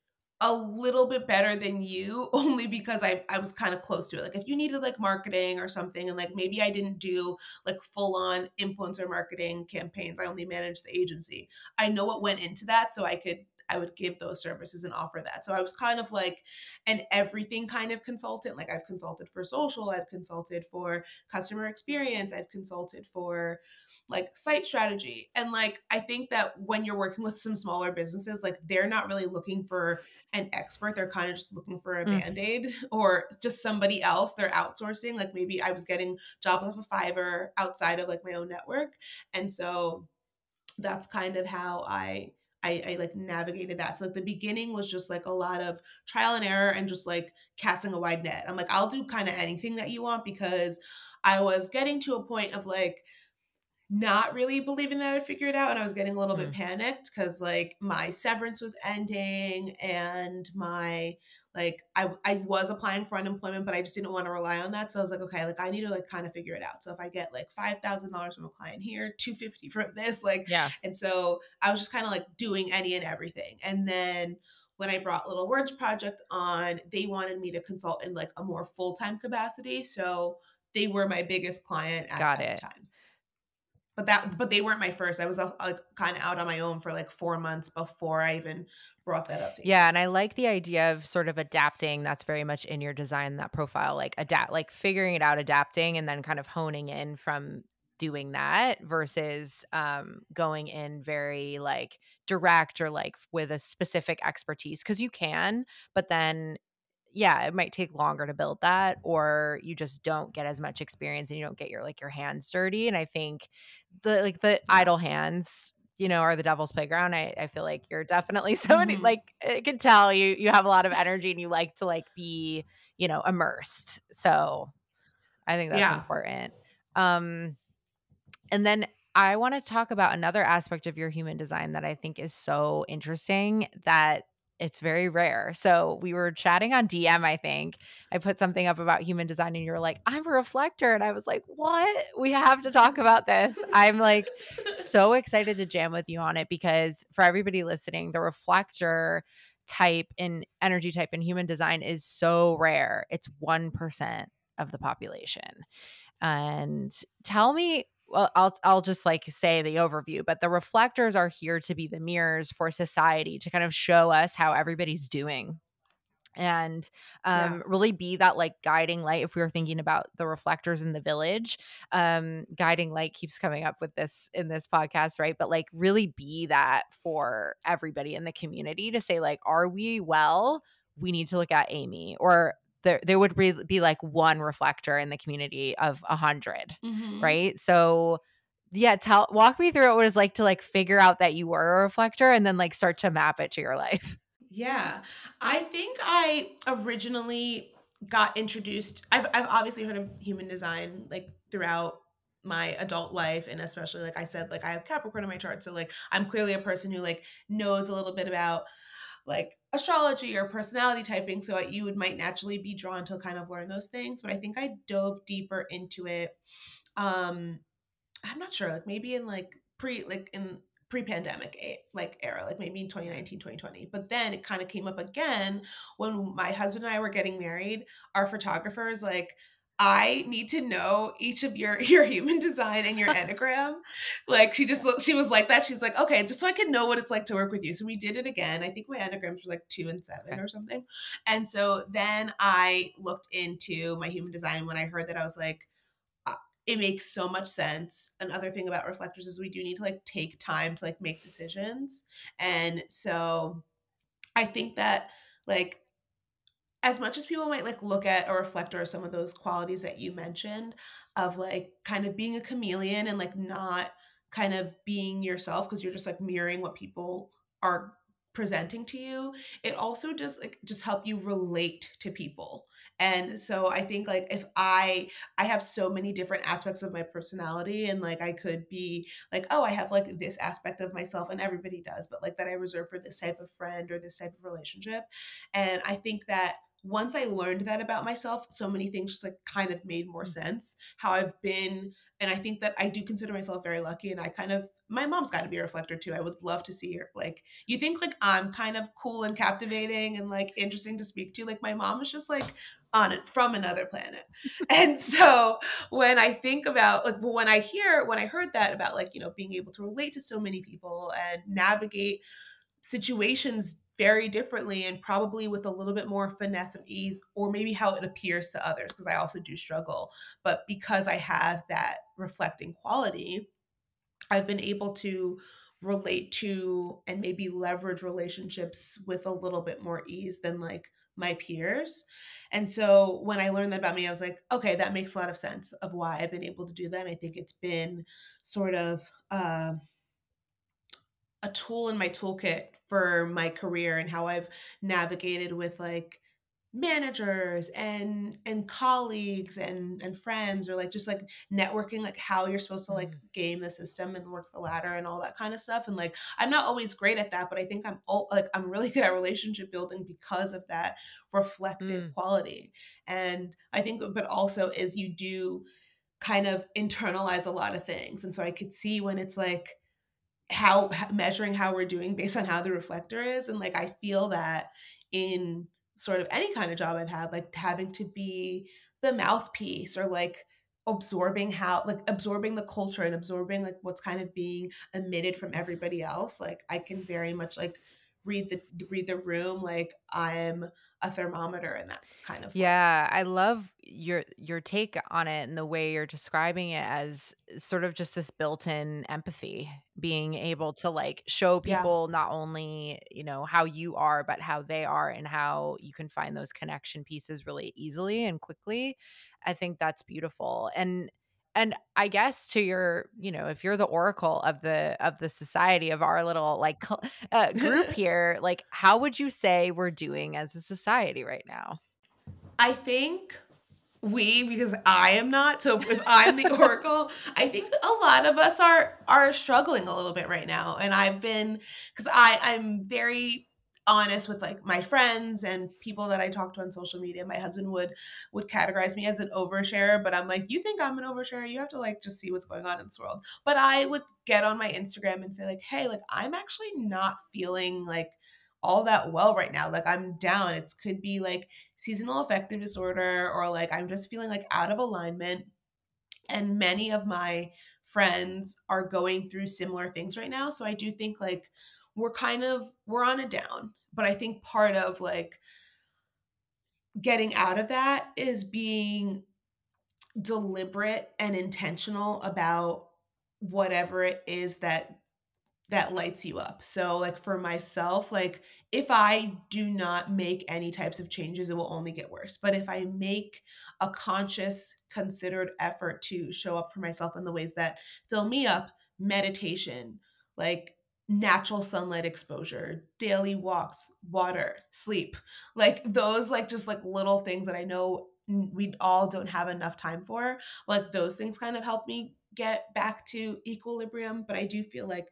a little bit better than you only because I, I was kind of close to it. Like if you needed like marketing or something and like maybe I didn't do like full on influencer marketing campaigns, I only managed the agency. I know what went into that so I could I would give those services and offer that. So I was kind of like an everything kind of consultant. Like I've consulted for social, I've consulted for customer experience, I've consulted for like site strategy. And like I think that when you're working with some smaller businesses, like they're not really looking for an expert. They're kind of just looking for a mm. band-aid or just somebody else they're outsourcing. Like maybe I was getting jobs off of Fiverr outside of like my own network. And so that's kind of how I I, I, like navigated that. So like the beginning was just like a lot of trial and error and just like casting a wide net. I'm like, I'll do kind of anything that you want because I was getting to a point of like not really believing that I'd figure it out. And I was getting a little mm. bit panicked because like my severance was ending and my like I I was applying for unemployment, but I just didn't want to rely on that. So I was like, okay, like I need to like kind of figure it out. So if I get like five thousand dollars from a client here, two fifty from this, like yeah. And so I was just kind of like doing any and everything. And then when I brought Little Words Project on, they wanted me to consult in like a more full time capacity. So they were my biggest client at Got that time but that but they weren't my first i was uh, like kind of out on my own for like four months before i even brought that up to you. yeah and i like the idea of sort of adapting that's very much in your design that profile like adapt like figuring it out adapting and then kind of honing in from doing that versus um, going in very like direct or like with a specific expertise because you can but then yeah, it might take longer to build that, or you just don't get as much experience and you don't get your like your hands dirty. And I think the like the idle hands, you know, are the devil's playground. I, I feel like you're definitely somebody mm-hmm. like I can tell you you have a lot of energy and you like to like be, you know, immersed. So I think that's yeah. important. Um and then I want to talk about another aspect of your human design that I think is so interesting that it's very rare. So we were chatting on DM, I think. I put something up about human design and you were like, I'm a reflector. And I was like, what? We have to talk about this. I'm like so excited to jam with you on it because for everybody listening, the reflector type in energy type in human design is so rare. It's 1% of the population. And tell me well I'll I'll just like say the overview, but the reflectors are here to be the mirrors for society to kind of show us how everybody's doing and um, yeah. really be that like guiding light if we were thinking about the reflectors in the village um, guiding light keeps coming up with this in this podcast right but like really be that for everybody in the community to say like are we well we need to look at Aimée or there there would be, be like one reflector in the community of a 100 mm-hmm. right? So yeah tell walk me through what it was like to like figure out that you were a reflector and then like start to map it to your life. Yeah. I think i originally got introduced i've, I've obviously heard of human design like throughout my adult life and especially like i said like i have capricorn in my chart so like i'm clearly a person who like knows a little bit about like astrology or personality typing so you would might naturally be drawn to kind of learn those things but i think i dove deeper into it um i'm not sure like maybe in like pre like in pre-pandemic like era like maybe in 2019 2020 but then it kind of came up again when my husband and i were getting married our photographers like I need to know each of your your human design and your enneagram. like she just she was like that. She's like, okay, just so I can know what it's like to work with you. So we did it again. I think my enneagrams were like two and seven okay. or something. And so then I looked into my human design. When I heard that, I was like, uh, it makes so much sense. Another thing about reflectors is we do need to like take time to like make decisions. And so I think that like as much as people might like look at or reflect or some of those qualities that you mentioned of like kind of being a chameleon and like not kind of being yourself because you're just like mirroring what people are presenting to you it also does like just help you relate to people. And so i think like if i i have so many different aspects of my personality and like i could be like oh i have like this aspect of myself and everybody does but like that i reserve for this type of friend or this type of relationship. And i think that once I learned that about myself, so many things just like kind of made more mm. sense. How I've been, and I think that I do consider myself very lucky. And I kind of, my mom's got to be a reflector too. I would love to see her. Like, you think like I'm kind of cool and captivating and like interesting to speak to. Like, my mom is just like on it from another planet. and so when I think about like, when I hear, when I heard that about like, you know, being able to relate to so many people and navigate situations very differently and probably with a little bit more finesse and ease or maybe how it appears to others because I also do struggle but because I have that reflecting quality I've been able to relate to and maybe leverage relationships with a little bit more ease than like my peers. And so when I learned that about me, I was like, okay, that makes a lot of sense of why I've been able to do that. And I think it's been sort of uh, a tool in my toolkit for my career and how I've navigated with like managers and and colleagues and and friends or like just like networking like how you're supposed to like mm. game the system and work the ladder and all that kind of stuff and like i'm not always great at that but i think i'm all, like i'm really good at relationship building because of that reflective mm. quality and i think but also as you do kind of internalize a lot of things and so i could see when it's like how measuring how we're doing based on how the reflector is and like i feel that in sort of any kind of job I've had, like having to be the mouthpiece or like absorbing how like absorbing the culture and absorbing like what's kind of being emitted from everybody else like i can very much like read the read the room like i'm a thermometer in that kind of yeah i love your your take on it and the way you're describing it as sort of just this built-in empathy being able to like show people yeah. not only you know how you are but how they are and how you can find those connection pieces really easily and quickly. I think that's beautiful. And and i guess to your you know if you're the oracle of the of the society of our little like uh, group here like how would you say we're doing as a society right now? I think we because i am not so if i'm the oracle i think a lot of us are are struggling a little bit right now and i've been because i i'm very honest with like my friends and people that I talk to on social media. My husband would would categorize me as an oversharer, but I'm like, you think I'm an oversharer? You have to like just see what's going on in this world. But I would get on my Instagram and say like, hey, like I'm actually not feeling like all that well right now. Like I'm down. It could be like seasonal affective disorder or like I'm just feeling like out of alignment. And many of my friends are going through similar things right now. So I do think like we're kind of we're on a down but i think part of like getting out of that is being deliberate and intentional about whatever it is that that lights you up. So like for myself, like if I do not make any types of changes, it will only get worse. But if I make a conscious, considered effort to show up for myself in the ways that fill me up, meditation, like natural sunlight exposure, daily walks, water, sleep. Like those like just like little things that I know we all don't have enough time for. Like those things kind of help me get back to equilibrium, but I do feel like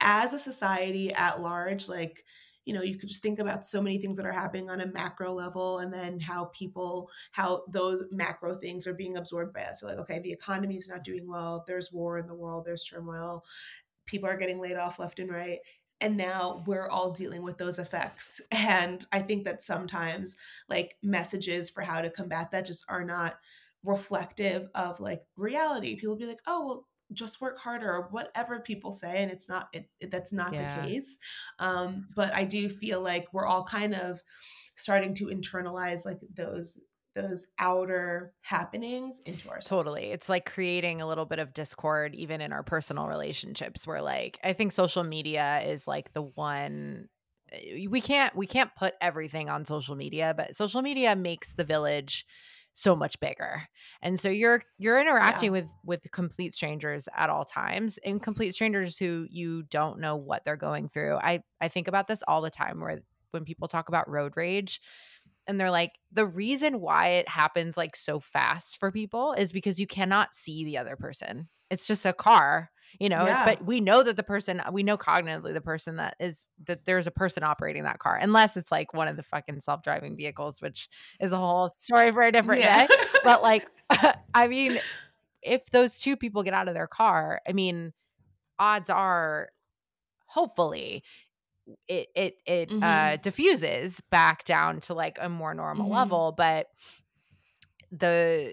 as a society at large like you know you could just think about so many things that are happening on a macro level and then how people how those macro things are being absorbed by us so like okay the economy is not doing well there's war in the world there's turmoil people are getting laid off left and right and now we're all dealing with those effects. And i think that sometimes like messages for how to combat that just are not reflective of like reality. People be like oh well just work harder or whatever people say and it's not it, it that's not yeah. the case. Um but i do feel like we're all kind of starting to internalize like those those outer happenings into ourselves. Totally. It's like creating a little bit of discord even in our personal relationships where like I think social media is like the one eh, we can't we can't put everything on social media, but social media makes the village so much bigger. And so you're you're interacting yeah. with with complete strangers at all times and complete strangers who you don't know what they're going through. I I think about this all the time where when people talk about road rage, and they're like the reason why it happens like so fast for people is because you cannot see the other person it's just a car you know yeah. but we know that the person we know cognitively the person that is that there's a person operating that car unless it's like one of the fucking self-driving vehicles which is a whole story for a different yeah. day but like i mean if those two people get out of their car i mean odds are hopefully it it it mm-hmm. uh diffuses back down to like a more normal mm-hmm. level but the,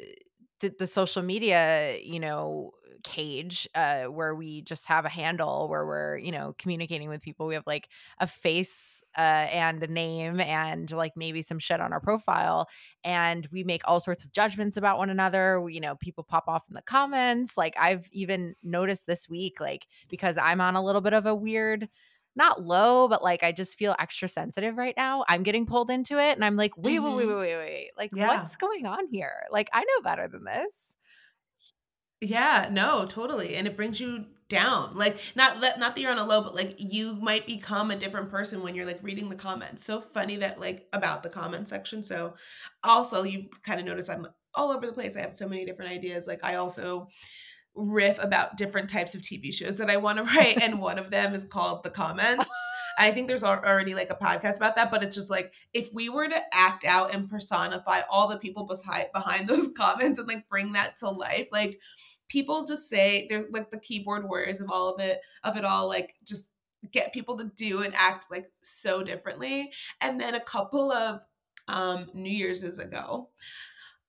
the the social media you know cage uh, where we just have a handle where we're you know communicating with people we have like a face uh, and a name and like maybe some shit on our profile and we make all sorts of judgments about one another we, you know people pop off in the comments like i've even noticed this week like because i'm on a little bit of a weird not low, but like I just feel extra sensitive right now. I'm getting pulled into it and I'm like, wait, mm-hmm. wait, wait, wait, wait, wait. Like, yeah. what's going on here? Like, I know better than this. Yeah, no, totally. And it brings you down. Like not that not that you're on a low, but like you might become a different person when you're like reading the comments. So funny that like about the comment section. So also you kind of notice I'm all over the place. I have so many different ideas. Like I also riff about different types of TV shows that I want to write, and one of them is called The Comments. I think there's already like a podcast about that, but it's just like if we were to act out and personify all the people behind behind those comments and like bring that to life, like people just say there's like the keyboard warriors of all of it of it all, like just get people to do and act like so differently. And then a couple of um New Year's ago,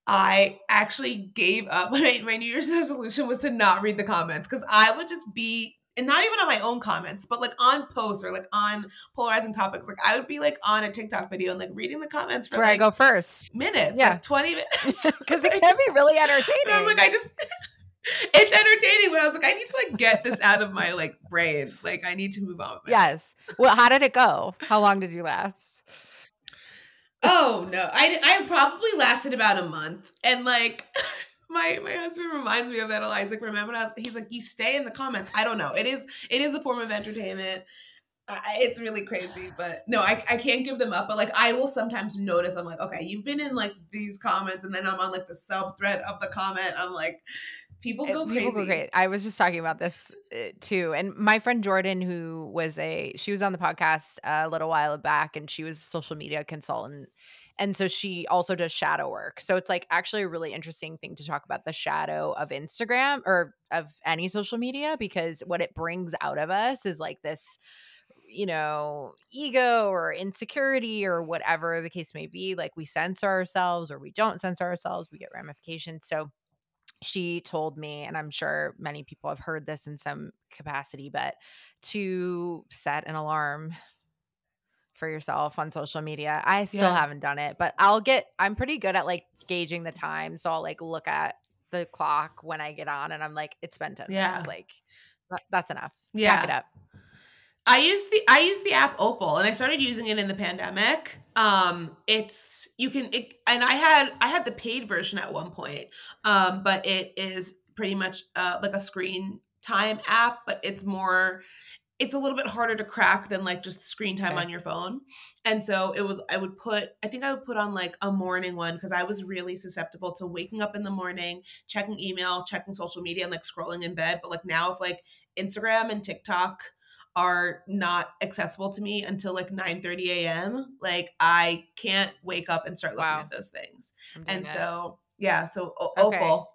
I actually gave up. My, my New Year's resolution was to not read the comments because I would just be, and not even on my own comments, but like on posts or like on polarizing topics. Like I would be like on a TikTok video and like reading the comments for where like, I go first. Minutes. Yeah. Like 20 minutes. Because it can be really entertaining. I'm like, I just. it's entertaining but i was like i need to like get this out of my like brain like i need to move on yes well how did it go how long did you last Oh no, I I probably lasted about a month, and like my my husband reminds me of that. Eliza, like, remember, I was, he's like, you stay in the comments. I don't know. It is it is a form of entertainment. It's really crazy, but no, I, I can't give them up. But like, I will sometimes notice. I'm like, okay, you've been in like these comments, and then I'm on like the sub thread of the comment. I'm like, people go crazy. People go crazy. I was just talking about this uh, too, and my friend Jordan, who was a she was on the podcast a little while back, and she was a social media consultant, and so she also does shadow work. So it's like actually a really interesting thing to talk about the shadow of Instagram or of any social media because what it brings out of us is like this you know, ego or insecurity or whatever the case may be. Like we censor ourselves or we don't censor ourselves, we get ramifications. So she told me, and I'm sure many people have heard this in some capacity, but to set an alarm for yourself on social media. I still yeah. haven't done it, but I'll get, I'm pretty good at like gauging the time. So I'll like look at the clock when I get on and I'm like, it's been 10 yeah. minutes. Like, that's enough. Yeah. Back it up. I use the I use the app Opal and I started using it in the pandemic. Um it's you can it and I had I had the paid version at one point. Um but it is pretty much uh like a screen time app, but it's more it's a little bit harder to crack than like just screen time okay. on your phone. And so it would I would put I think I would put on like a morning one because I was really susceptible to waking up in the morning, checking email, checking social media and like scrolling in bed. But like now if like Instagram and TikTok are not accessible to me until like 9 30 a.m. Like I can't wake up and start looking wow. at those things. And so yeah, so o- okay. opal.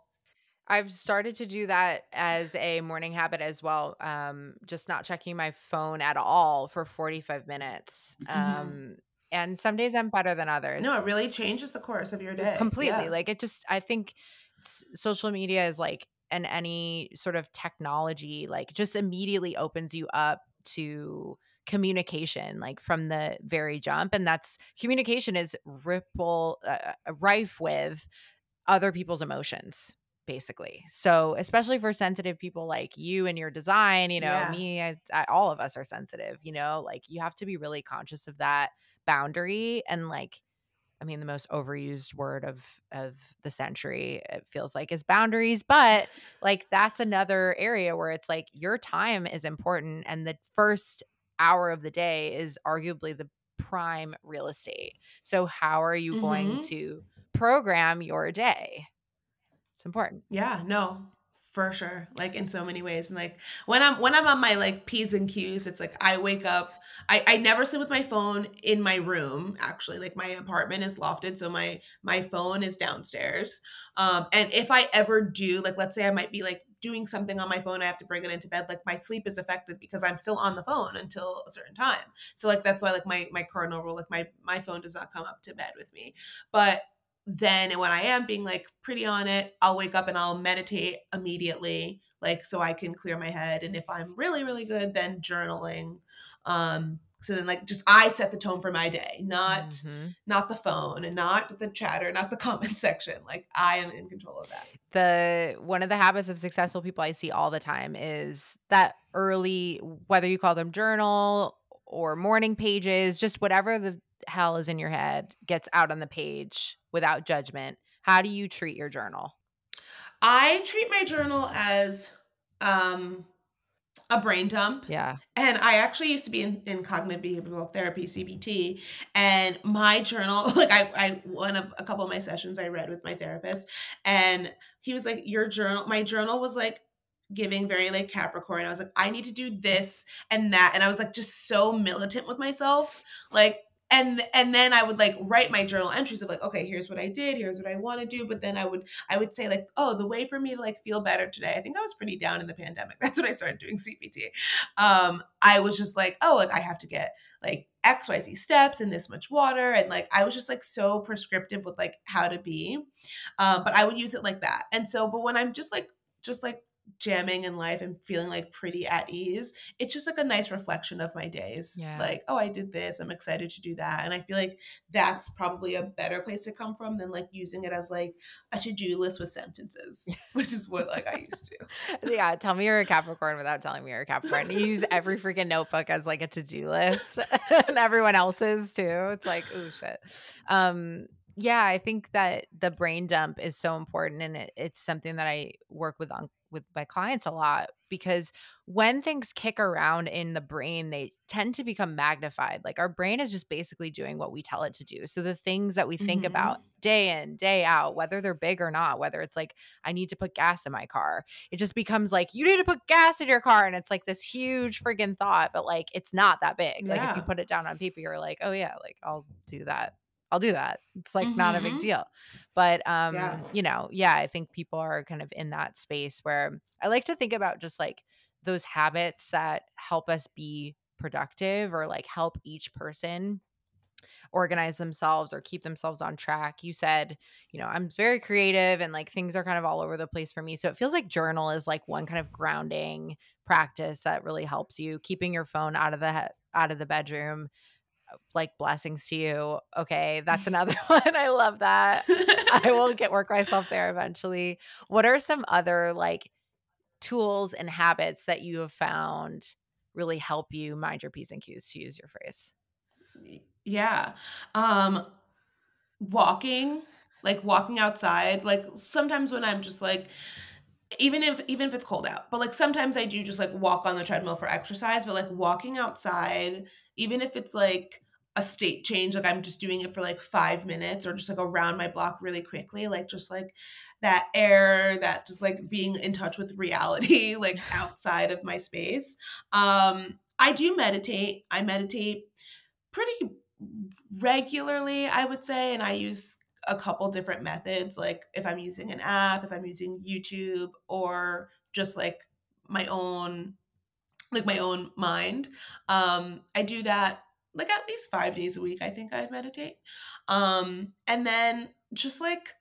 I've started to do that as a morning habit as well. Um, just not checking my phone at all for 45 minutes. Mm-hmm. Um, and some days I'm better than others. No, it really changes the course of your day. Completely. Yeah. Like it just, I think social media is like, and any sort of technology, like just immediately opens you up to communication like from the very jump and that's communication is ripple uh, uh, rife with other people's emotions basically so especially for sensitive people like you and your design you know yeah. me I, I, all of us are sensitive you know like you have to be really conscious of that boundary and like I mean, the most overused word of of the century, it feels like, is boundaries. But like that's another area where it's like your time is important, and the first hour of the day is arguably the prime real estate. So how are you mm-hmm. going to program your day? It's important. Yeah, no, for sure like in so many ways and like when i'm when i'm on my like p's and q's it's like i wake up i i never sleep with my phone in my room actually like my apartment is lofted so my my phone is downstairs um and if i ever do like let's say i might be like doing something on my phone i have to bring it into bed like my sleep is affected because i'm still on the phone until a certain time so like that's why like my my cardinal rule like my my phone does not come up to bed with me but then when I am being like pretty on it, I'll wake up and I'll meditate immediately like so I can clear my head. And if I'm really, really good, then journaling. Um, so then like just I set the tone for my day, not mm-hmm. not the phone and not the chatter, not the comment section. Like I am in control of that. The one of the habits of successful people I see all the time is that early whether you call them journal or morning pages, just whatever the hell is in your head gets out on the page without judgment. How do you treat your journal? I treat my journal as um a brain dump. Yeah. And I actually used to be in, in cognitive behavioral therapy, CBT, and my journal, like I, I one of a couple of my sessions I read with my therapist, and he was like, Your journal, my journal was like giving very like Capricorn. I was like, I need to do this and that. And I was like just so militant with myself. Like and and then i would like write my journal entries of like okay here's what i did here's what i want to do but then i would i would say like oh the way for me to like feel better today i think i was pretty down in the pandemic that's when i started doing cbt um i was just like oh like i have to get like xyz steps and this much water and like i was just like so prescriptive with like how to be um but i would use it like that. And so but when i'm just like just like jamming in life and feeling like pretty at ease, it's just like a nice reflection of my days. Yeah. Like, oh, I did this. I'm excited to do that. And I feel like that's probably a better place to come from than like using it as like a to-do list with sentences, which is what like I used to. yeah. Tell me you're a Capricorn without telling me you're a Capricorn. You use every freaking notebook as like a to-do list and everyone else's too. It's like, oh shit. Um, yeah, I think that the brain dump is so important and it, it's something that I work with on with my clients a lot because when things kick around in the brain they tend to become magnified like our brain is just basically doing what we tell it to do so the things that we think mm-hmm. about day in day out whether they're big or not whether it's like i need to put gas in my car it just becomes like you need to put gas in your car and it's like this huge friggin thought but like it's not that big yeah. like if you put it down on paper you're like oh yeah like i'll do that I'll do that. It's like mm-hmm. not a big mm-hmm. deal. But um, yeah. you know, yeah, I think people are kind of in that space where I like to think about just like those habits that help us be productive or like help each person organize themselves or keep themselves on track. You said, you know, I'm very creative and like things are kind of all over the place for me. So it feels like journal is like one kind of grounding practice that really helps you keeping your phone out of the he- out of the bedroom like blessings to you. Okay, that's another one. I love that. I will get work myself there eventually. What are some other like tools and habits that you have found really help you mind your P's and Q's to use your phrase? Yeah. Um walking, like walking outside. Like sometimes when I'm just like even if even if it's cold out but like sometimes i do just like walk on the treadmill for exercise but like walking outside even if it's like a state change like i'm just doing it for like five minutes or just like around my block really quickly like just like that air that just like being in touch with reality like outside of my space. Um i do meditate. I meditate pretty regularly i would say and i use a couple different methods like if i'm using an app if i'm using youtube or just like my own like my own mind um i do that like at least five days a week i think i meditate. Um and then just like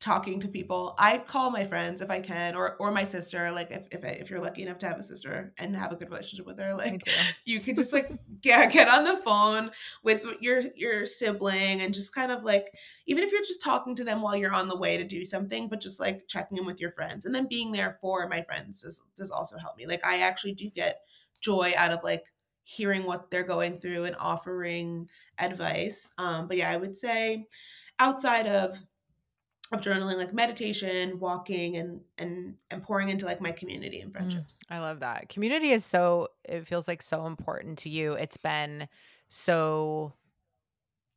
talking to people i call my friends if i can or or my sister like if if, if you're lucky enough to have a sister and have a good relationship with her like you can just like get get on the phone with your your sibling and just kind of like even if you're just talking to them while you're on the way to do something but just like checking in with your friends. And then being there for my friends does does also help me. Like i actually do get joy out of like hearing what they're going through and offering advice. Um, but yeah, I would say outside of of journaling like meditation walking and and and pouring into like my community and mm, friendships. Mm, i love that. Community is so it feels like so important to you. It's been so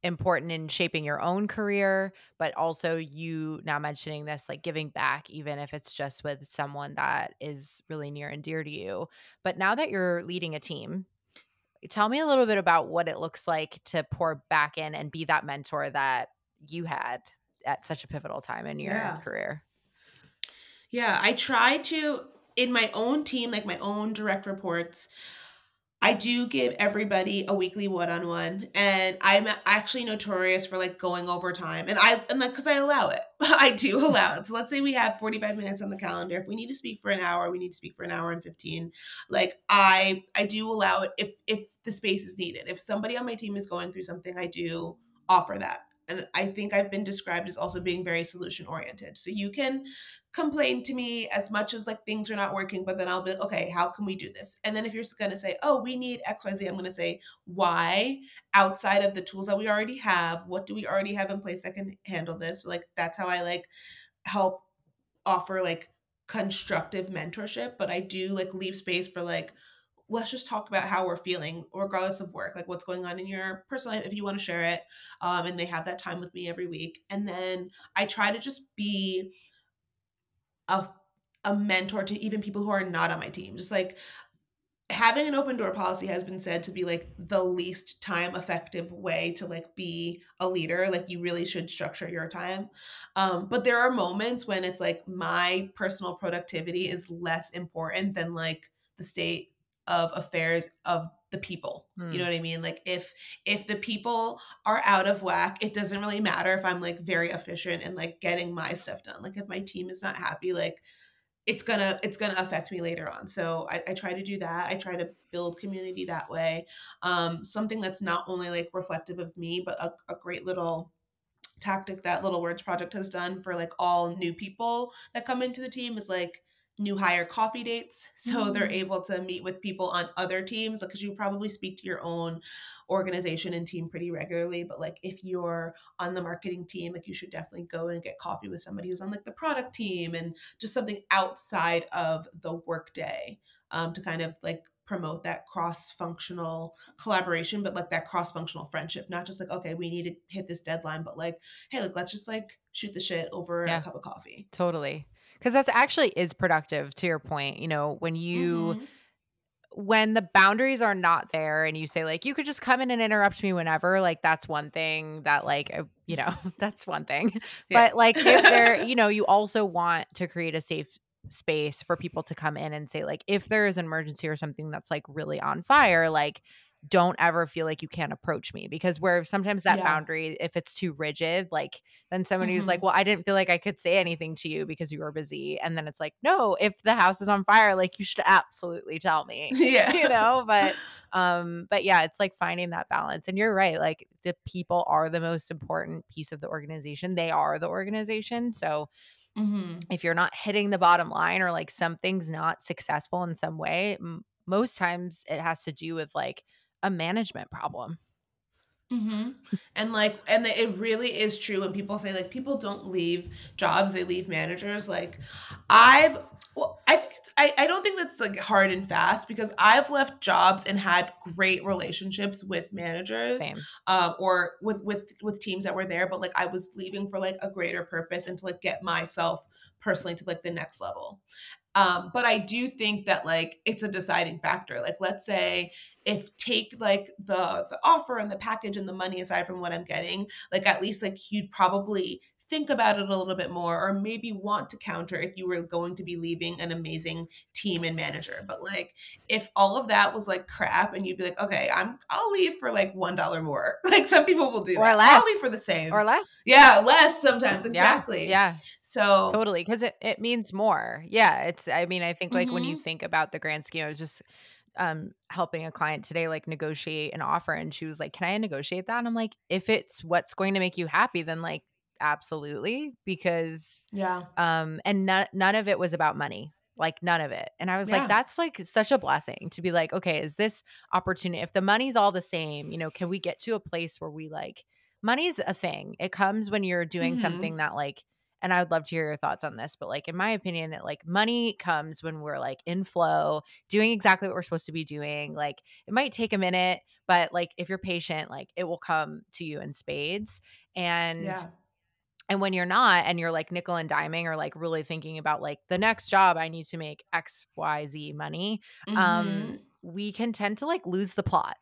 important in shaping your own career but also you now mentioning this like giving back even if it's just with someone that is really near and dear to you. But now that you're leading a team Tell me a little bit about what it looks like to pour back in and be that mentor that you had at such a pivotal time in your yeah. career. Yeah, I try to in my own team, like my own direct reports, I do give everybody a weekly one-on-one and I'm actually notorious for like going over time and I and like cuz I allow it. I do allow it. So let's say we have 45 minutes on the calendar. If we need to speak for an hour, we need to speak for an hour and 15. Like I I do allow it if if the space is needed. If somebody on my team is going through something, I do offer that and I think I've been described as also being very solution oriented. So you can complain to me as much as like things are not working, but then I'll be okay, how can we do this? And then if you're going to say, oh, we need XYZ, I'm going to say, why outside of the tools that we already have? What do we already have in place that can handle this? Like that's how I like help offer like constructive mentorship, but I do like leave space for like, let's just talk about how we're feeling regardless of work like what's going on in your personal life if you want to share it um, and they have that time with me every week. And then i try to just be a, a mentor to even people who are not on my team. Just like having an open door policy has been said to be like the least time effective way to like be a leader. Like you really should structure your time. Um, but there are moments when it's like my personal productivity is less important than like the state of affairs of the people mm. you know hmm. what i mean like if if the people are out of whack it doesn't really matter if i'm like very efficient and like getting my stuff done like if my team is not happy like it's gonna it's gonna affect me later on so I, I try to do that i try to build community that way um something that's not only like reflective of me but a, a great little tactic that little words project has done for like all new people that come into the team is like new hire coffee dates so mm-hmm. they're able to meet with people on other teams because you probably speak to your own organization and team pretty regularly but like if you're on the marketing team like you should definitely go and get coffee with somebody who's on like the product team and just something outside of the workday um, to kind of like promote that cross-functional collaboration but like that cross-functional friendship not just like okay we need to hit this deadline but like hey like let's just like shoot the shit over yeah, a cup of coffee. Totally because that's actually is productive to your point you know when you mm-hmm. when the boundaries are not there and you say like you could just come in and interrupt me whenever like that's one thing that like uh, you know that's one thing yeah. but like if there you know you also want to create a safe space for people to come in and say like if there is an emergency or something that's like really on fire like don't ever feel like you can't approach me because where sometimes that yeah. boundary if it's too rigid like then someone mm-hmm. who's like well i didn't feel like i could say anything to you because you were busy and then it's like no if the house is on fire like you should absolutely tell me yeah you know but um but yeah it's like finding that balance and you're right like the people are the most important piece of the organization they are the organization so mm-hmm. if you're not hitting the bottom line or like something's not successful in some way m- most times it has to do with like a management problem. Mm-hmm. And like, and it really is true when people say like people don't leave jobs, they leave managers. Like, I've, well, I think it's, I, I don't think that's like hard and fast because I've left jobs and had great relationships with managers. Uh, or with with with teams that were there. But like, I was leaving for like a greater purpose and to like get myself personally to like the next level. Um, but I do think that like it's a deciding factor. Like, let's say if take like the the offer and the package and the money aside from what I'm getting, like at least like you'd probably think about it a little bit more or maybe want to counter if you were going to be leaving an amazing team and manager. But like if all of that was like crap and you'd be like okay i'm i'll leave for like one dollar more. Like some people will do or that. less i'll leave for the same. Or less. Yeah less sometimes. Exactly. Yeah, yeah. so totally. Because it, it means more. Yeah it's i mean i think like mm-hmm. when you mm-hmm. think about the grand scheme i was just um helping a client today like negotiate an offer and she was like can i negotiate that and i'm like if it's what's going to make you happy then like absolutely because yeah um and none, none of it was about money like none of it and i was yeah. like that's like such a blessing to be like okay is this opportunity if the money's all the same you know can we get to a place where we like money's a thing it comes when you're doing mm-hmm. something that like and I would love to hear your thoughts on this, but like in my opinion, it like money comes when we're like in flow, doing exactly what we're supposed to be doing. Like it might take a minute, but like if you're patient, like it will come to you in spades. And yeah. And when you're not, and you're like nickel and diming, or like really thinking about like the next job, I need to make X, Y, Z money. Um, mm-hmm. Um, we can tend to like lose the plot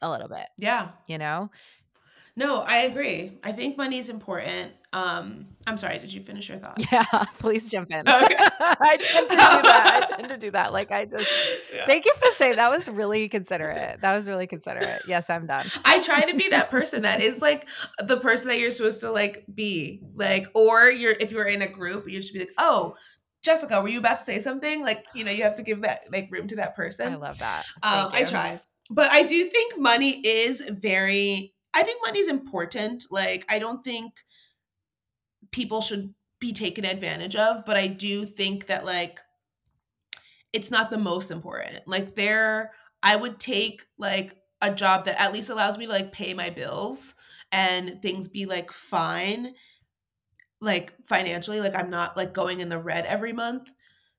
a little bit. Yeah, you know. No, I agree. I think money is important. Um, I'm sorry, did you finish your thought? Yeah, please jump in. Okay. I tend to do that. I tend to do that. Like I just Yeah. thank you for saying that was really considerate. That was really considerate. Yes, I'm done. I try to be that person that is like the person that you're supposed to like be. Like, or you're if you're in a group, you just be like, oh, Jessica, were you about to say something? Like, you know, you have to give that like room to that person. I love that. Um, I try. But I do think money is very I think money is important. Like I don't think people should be taken advantage of, but I do think that like it's not the most important. Like there I would take like a job that at least allows me to like pay my bills and things be like fine like financially like I'm not like going in the red every month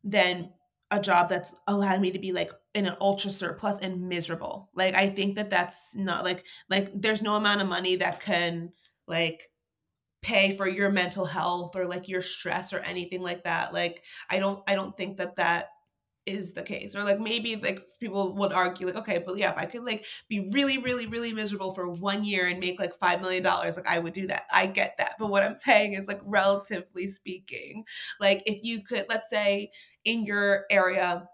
than a job that's allowed me to be like in an ultra surplus and miserable. Like I think that that's not like like there's no amount of money that can like pay for your mental health or like your stress or anything like that. Like I don't I don't think that that is the case or like maybe like people would argue like okay but yeah if i could like be really really really miserable for one year and make like five million dollars like i would do that i get that but what i'm saying is like relatively speaking like if you could let's say in your area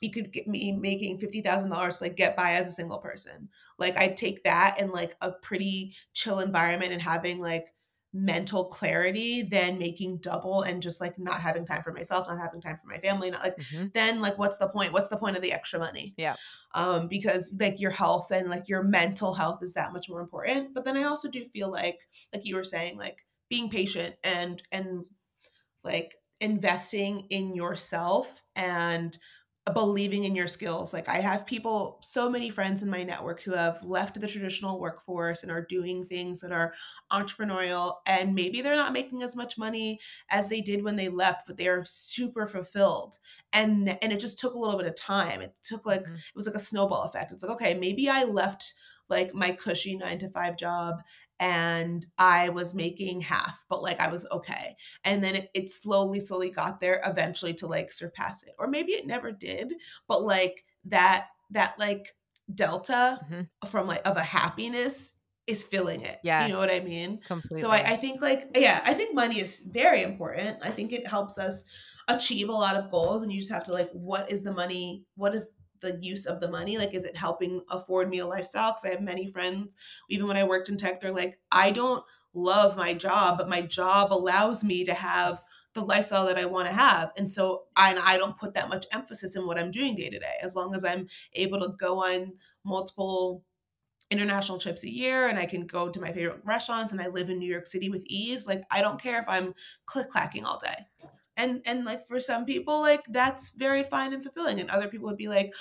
you could get me making fifty thousand dollars to like get by as a single person. Like I'd take that and like a pretty chill environment and having like mental clarity than making double and just like not having time for myself, not having time for my family, not like Mhm. then like what's the point? What's the point of the extra money? Yeah. Um, because like your health and like your mental health is that much more important. But then I also do feel like, like you were saying, like being patient and and like investing in yourself and believing in your skills. Like I have people, so many friends in my network who have left the traditional workforce and are doing things that are entrepreneurial and maybe they're not making as much money as they did when they left, but they are super fulfilled. And and it just took a little bit of time. It took like Mhm. it was like a snowball effect. It's like, okay, maybe I left like my cushy 9 to 5 job and I was making half, but like I was okay and then it, it slowly slowly got there eventually to like surpass it or maybe it never did but like that that like delta Mhm. from like of a happiness is filling it Yeah. you know what i mean Completely. so I, I think like yeah i think money is very important i think it helps us achieve a lot of goals and you just have to like what is the money what is the use of the money like is it helping afford me a lifestyle because i have many friends even when i worked in tech they're like i don't love my job but my job allows me to have the lifestyle that i want to have and so I, and I don't put that much emphasis in what i'm doing day to day as long as i'm able to go on multiple international trips a year and I can go to my favorite restaurants and I live in New York City with ease. Like I don't care if I'm click clacking all day. And and like for some people, like that's very fine and fulfilling. And other people would be like,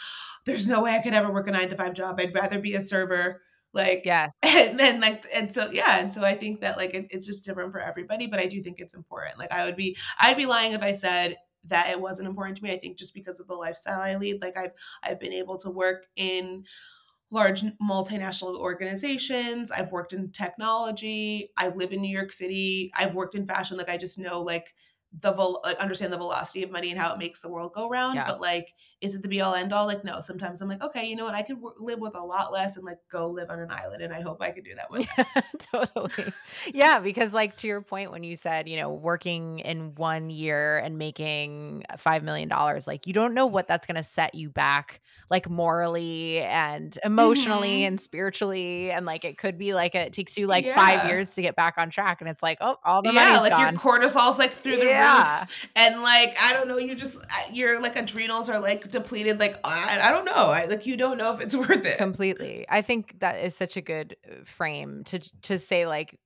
there's no way I could ever work a nine to five job. I'd rather be a server. Like yes. and then like and so yeah and so i think that like it, it's just different for everybody but i do think it's important like i would be i'd be lying if i said that it wasn't important to me i think just because of the lifestyle i lead like i've i've been able to work in large multinational organizations i've worked in technology i live in new york city i've worked in fashion like i just know like the vol- like uh, understand the velocity of money and how it makes the world go round Yeah. but like is it the be all end all like no sometimes i'm like okay you know what i could w- live with a lot less and like go live on an island and i hope i could do that one. Yeah, totally. Yeah, because like to your point when you said, you know, working in one year and making $5 million, like you don't know what that's going to set you back like morally and emotionally Mhm. and spiritually. And like it could be like it takes you like Yeah. five years to get back on track. And it's like, oh, all the yeah money's like gone. your cortisol's like through the Yeah. roof and like i don't know you just your like adrenals are like depleted like i, I don't know. I, like you don't know if it's worth it. Completely. I think that is such a good uh, frame to to say like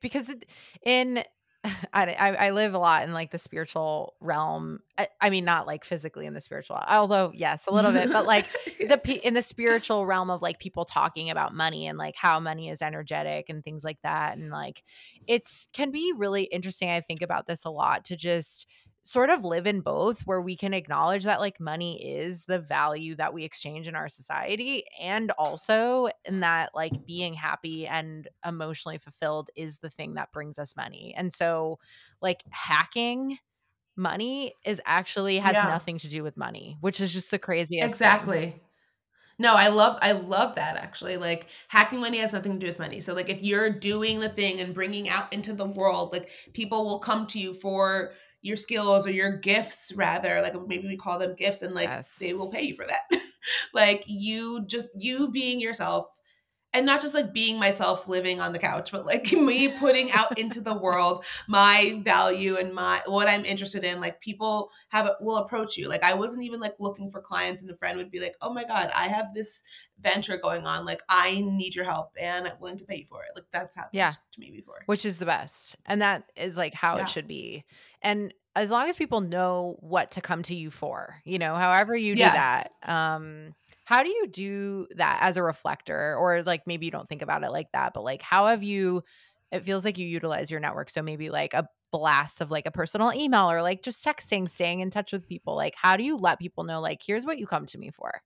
because it, in I, I live a lot in like the spiritual realm. I, I mean not like physically in the spiritual although yes a little bit but like the pe- in the spiritual realm of like people talking about money and like how money is energetic and things like that and like it's can be really interesting i think about this a lot to just sort of live in both where we can acknowledge that like money is the value that we exchange in our society and also in that like being happy and emotionally fulfilled is the thing that brings us money and so like hacking money is actually has Yeah. nothing to do with money which is just the craziest thing. exactly No, I love I love that actually. Like hacking money has nothing to do with money. So like if you're doing the thing and bringing out into the world, like people will come to you for your skills or your gifts rather. Like maybe we call them gifts and like yes. they will pay you for that. like you just you being yourself and not just like being myself living on the couch but like me putting out into the world my value and my what i'm interested in like people have will approach you like i wasn't even like looking for clients and a friend would be like oh my god i have this venture going on like i need your help and i'm willing to pay you for it like that's happened yeah. to me before which is the best and that is like how yeah. it should be and as long as people know what to come to you for you know however you do yes. that um how do you do that as a reflector? Or like maybe you don't think about it like that, but like how have you it feels like you utilize your network. So maybe like a blast of like a personal email or like just texting, staying in touch with people. Like how do you let people know like here's what you come to me for?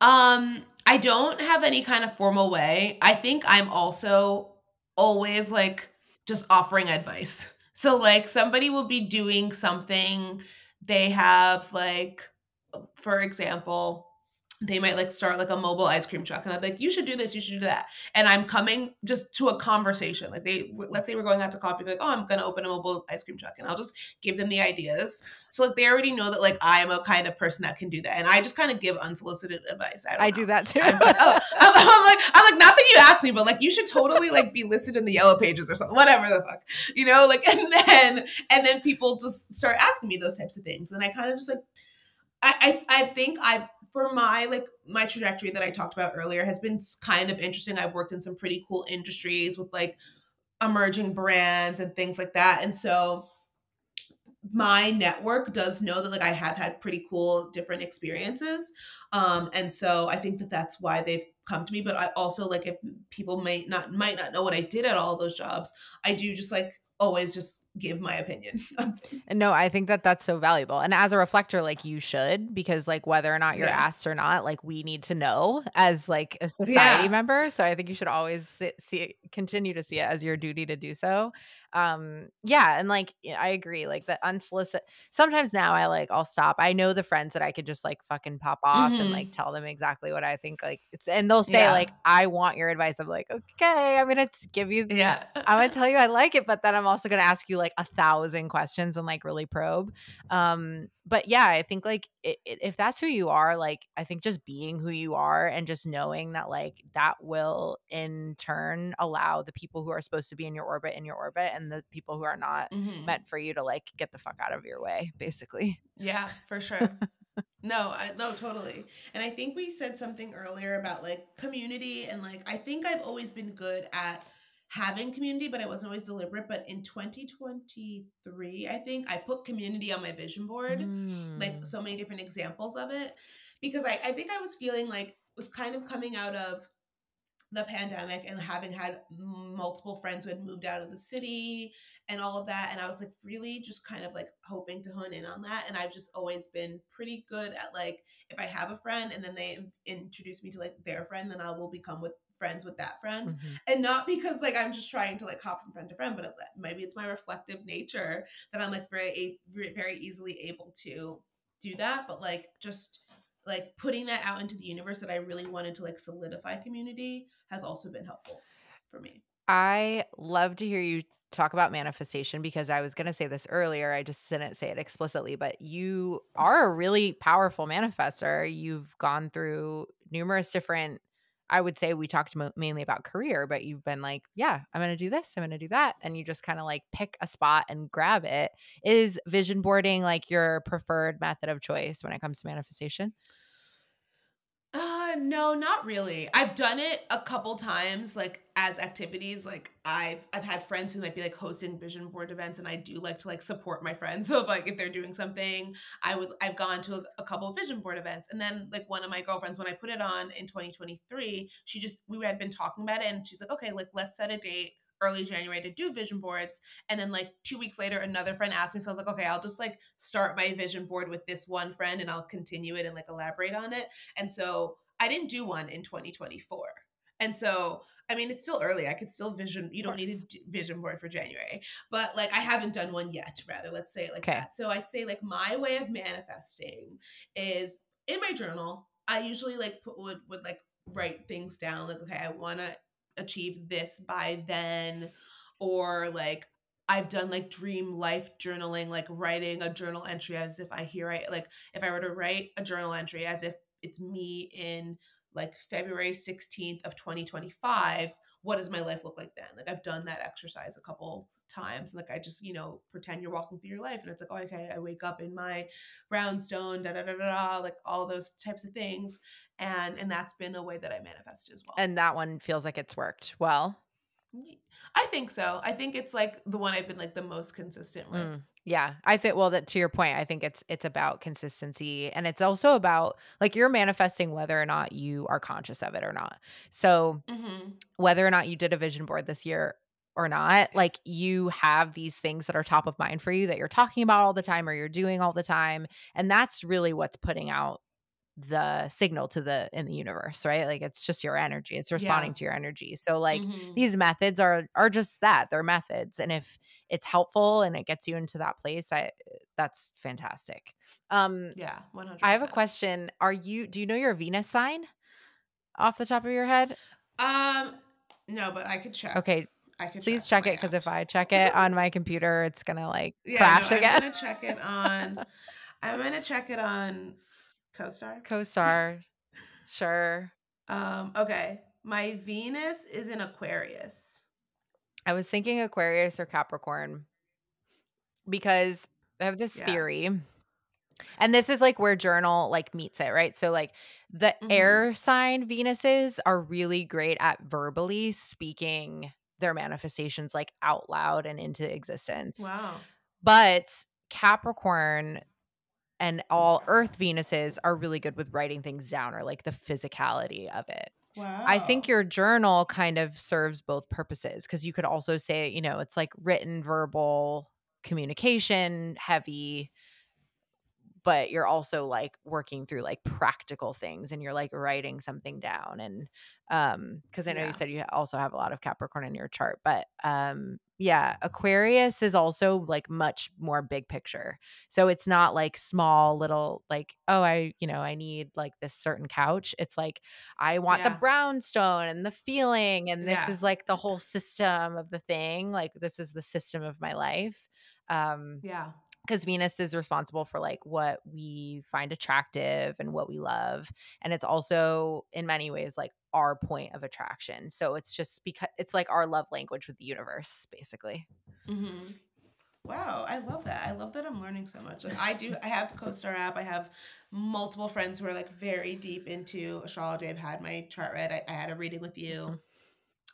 Um, I don't have any kind of formal way. I think I'm also always like just offering advice. So like somebody will be doing something they have like for example, they might like start like a mobile ice cream truck and I'm like, you should do this, you should do that. And I'm coming just to a conversation. Like they let's say we're going out to coffee, like, oh, I'm gonna open a mobile ice cream truck and I'll just give them the ideas. So like they already know that like I am a kind of person that can do that. And I just kind of give unsolicited advice. I, I do that too. I'm like, oh, I'm, I'm, like, I'm like, not that you asked me, but like you should totally like be listed in the yellow pages or something, whatever the fuck. You know, like and then and then people just start asking me those types of things. And I kind of just like I, I, think I for my like my trajectory that I talked about earlier has been kind of interesting. I've worked in some pretty cool industries with like emerging brands and things like that. And so my network does know that like I have had pretty cool different experiences. Um and so I think that that's why they've come to me, but I also like if people might not might not know what I did at all those jobs, I do just like always just give my opinion. no, I think that that's so valuable. And as a reflector, like you should, because like whether or not you're yeah. asked or not, like we need to know as like a society yeah. member. So I think you should always sit, see it, continue to see it as your duty to do so. Um, yeah. And like, I agree. Like the unsolicited, sometimes now I like, I'll stop. I know the friends that I could just like fucking pop off mm-hmm. and like tell them exactly what I think. Like it's, and they'll say yeah. like, I want your advice. I'm like, okay, I'm going to give you, yeah, I'm going to tell you I like it, but then I'm also going to ask you like, like a thousand questions and like really probe. Um, but yeah, I think like it, it, if that's who you are, like I think just being who you are and just knowing that like that will in turn allow the people who are supposed to be in your orbit in your orbit and the people who are not mm-hmm. meant for you to like get the fuck out of your way, basically. Yeah, for sure. No, I no, totally. And I think we said something earlier about like community and like I think I've always been good at having community, but it wasn't always deliberate. But in 2023, I think I put community on my vision board, mm. like so many different examples of it, because I, I think I was feeling like was kind of coming out of the pandemic and having had multiple friends who had moved out of the city and all of that and i was like really just kind of like hoping to hone in on that and i've just always been pretty good at like if i have a friend and then they introduce me to like their friend then i will become with friends with that friend mm-hmm. and not because like i'm just trying to like hop from friend to friend but it, maybe it's my reflective nature that i'm like very very easily able to do that but like just like putting that out into the universe that i really wanted to like solidify community has also been helpful for me i love to hear you talk about manifestation because I was going to say this earlier. I just didn't say it explicitly, but you are a really powerful manifester. You've gone through numerous different I would say we talked mo- mainly about career, but you've been like, yeah, I'm going to do this, I'm going to do that. And you just kind of like pick a spot and grab it. Is vision boarding like your preferred method of choice when it comes to manifestation? Uh no, not really. I've done it a couple times like as activities. Like I've I've had friends who might be like hosting vision board events and I do like to like support my friends. So if, like if they're doing something, I would I've gone to a, a couple vision board events. And then like one of my girlfriends when I put it on in 2023, she just we had been talking about it and she's like, "Okay, like let's set a date early January to do vision boards. And then like two weeks later, another friend asked me. So I was like, okay, I'll just like start my vision board with this one friend and I'll continue it and like elaborate on it. And so I didn't do one in 2024. And so I mean, it's still early. I could still vision. You don't need a vision board for January, but like I haven't done one yet. Rather, let's say it like okay. that. So I'd say like my way of manifesting is in my journal I usually like put would would like write things down like okay, I want to achieve this by then or like I've done like dream life journaling, like writing a journal entry as if I hear I like if I were to write a journal entry as if it's me in like February 16th of 2025, what does my life look like then? Like I've done that exercise a couple times. Like I just, you know, pretend you're walking through your life and it's like, oh, okay, I wake up in my brownstone, da da da da da, like all those types of things. And and that's been a way that I manifest as well. And that one feels like it's worked well. I think so. I think it's like the one I've been like the most consistent with. Mm, yeah. I think well that to your point, I think it's it's about consistency and it's also about like you're manifesting whether or not you are conscious of it or not. So hmm whether or not you did a vision board this year or not, like you have these things that are top of mind for you that you're talking about all the time or you're doing all the time. And that's really what's putting out the signal to the in the universe, right? Like it's just your energy. It's responding Yeah. to your energy. So like Mhm. these methods are are just that. They're methods. And if it's helpful and it gets you into that place, I that's fantastic. Um Yeah, 100%. I have a question. Are you do you know your Venus sign off the top of your head? Um, no, but I could check. Okay, I could please check check it because if I check it on my computer, it's gonna like Yeah, crash no, I'm again. gonna check it on. I'm gonna check it on CoStar. Co-star, sure. Um, okay, my Venus is in Aquarius. I was thinking Aquarius or Capricorn because I have this Yeah. theory. And this is like where journal like meets it, right? So like the Mhm. air sign Venuses are really great at verbally speaking their manifestations like out loud and into existence. Wow. But Capricorn and all earth Venuses are really good with writing things down or like the physicality of it. Wow. I think your journal kind of serves both purposes because you could also say, you know, it's like written, verbal communication, heavy, but you're also like working through like practical things and you're like writing something down. And um, because I know Yeah. you said you also have a lot of Capricorn in your chart, but um, yeah, Aquarius is also like much more big picture. So it's not like small little like, oh, I, you know, I need like this certain couch. It's like I want the brownstone and the feeling and this Yeah. is like the whole system of the thing. Like this is the system of my life. Um Yeah. Because Venus is responsible for like what we find attractive and what we love. And it's also in many ways like our point of attraction. So it's just because it's like our love language with the universe, basically. hmm Wow, I love that. I love that I'm learning so much. Like I do, I have the CoStar app. I have multiple friends who are like very deep into astrology. I've had my chart read. I, I had a reading with you.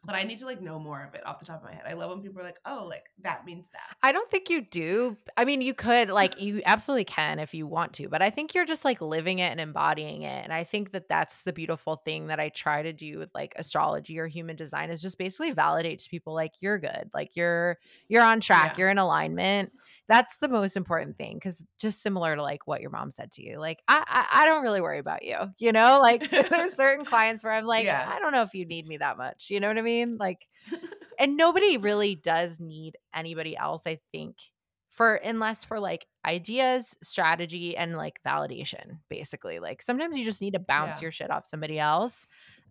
But I need to like know more of it off the top of my head. I love when people are like, "Oh, like that means that." I don't think you do. I mean, you could like you absolutely can if you want to, but I think you're just like living it and embodying it. And I think that that's the beautiful thing that I try to do with like astrology or human design is just basically validate to people like you're good, like you're you're on track, Yeah. you're in alignment. That's the most important thing because just similar to like what your mom said to you, like I, I I don't really worry about you, you know. Like there's certain clients where I'm like, Yeah. I don't know if you need me that much, you know what I mean? Like and nobody really does need anybody else i think for unless for like ideas strategy and like validation basically like sometimes you just need to bounce Yeah. your shit off somebody else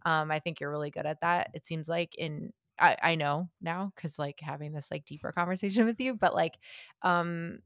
um i think you're really good at that it seems like in i, I know now because like having this like deeper conversation with you but like um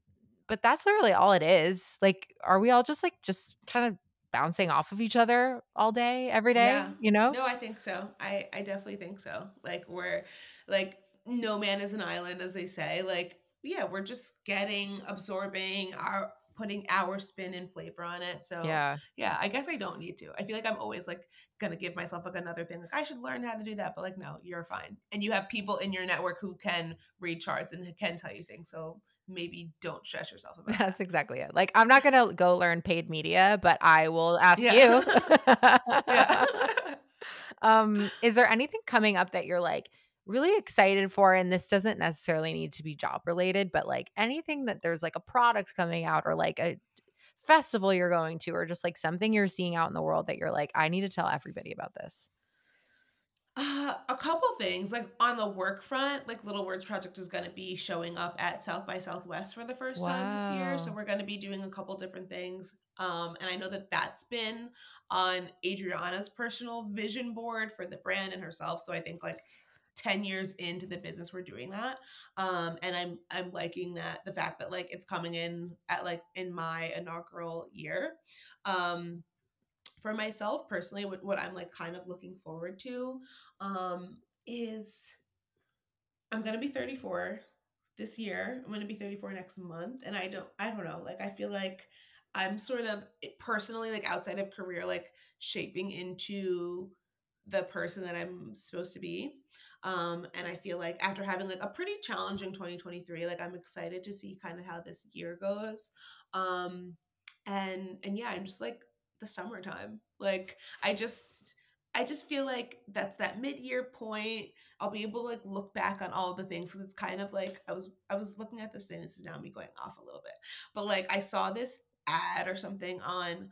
but that's literally all it is like are we all just like just kind of bouncing off of each other all day every day Yeah. you know No, I think so. I I definitely think so. Like we're like no man is an island, as they say. Like yeah, we're just getting, absorbing, our putting our spin and flavor on it. So yeah yeah, I guess I don't need to. I feel like I'm always like gonna give myself like another thing. Like I should learn how to do that, but like no, you're fine. And you have people in your network who can read charts and can tell you things. So maybe don't stress yourself about That's that. exactly it. Like I'm not gonna go learn paid media, but I will ask Yeah. you. um, is there anything coming up that you're like really excited for? And this doesn't necessarily need to be job related, but like anything that there's like a product coming out or like a festival you're going to, or just like something you're seeing out in the world that you're like, I need to tell everybody about this. Uh, a couple things like on the work front, like Little Words Project is going to be showing up at South by Southwest for the first time this year. So we're going to be doing a couple different things. Um, and I know that that's been on Adriana's personal vision board for the brand and herself. So I think like 10 years into the business we're doing that um and i'm i'm liking that the fact that like it's coming in at like in my inaugural year um for myself personally what, what i'm like kind of looking forward to um is i'm gonna be 34 this year i'm gonna be 34 next month and i don't i don't know like i feel like i'm sort of personally like outside of career like shaping into the person that i'm supposed to be um and i feel like after having like a pretty challenging 2023 like i'm excited to see kind of how this year goes. Um and and yeah i'm just like the summertime. Like i just i just feel like that's that mid-year point. I'll be able to like look back on all the things because it's kind of like i was i was looking at this thing this is now me going off a little bit. But like i saw this ad or something on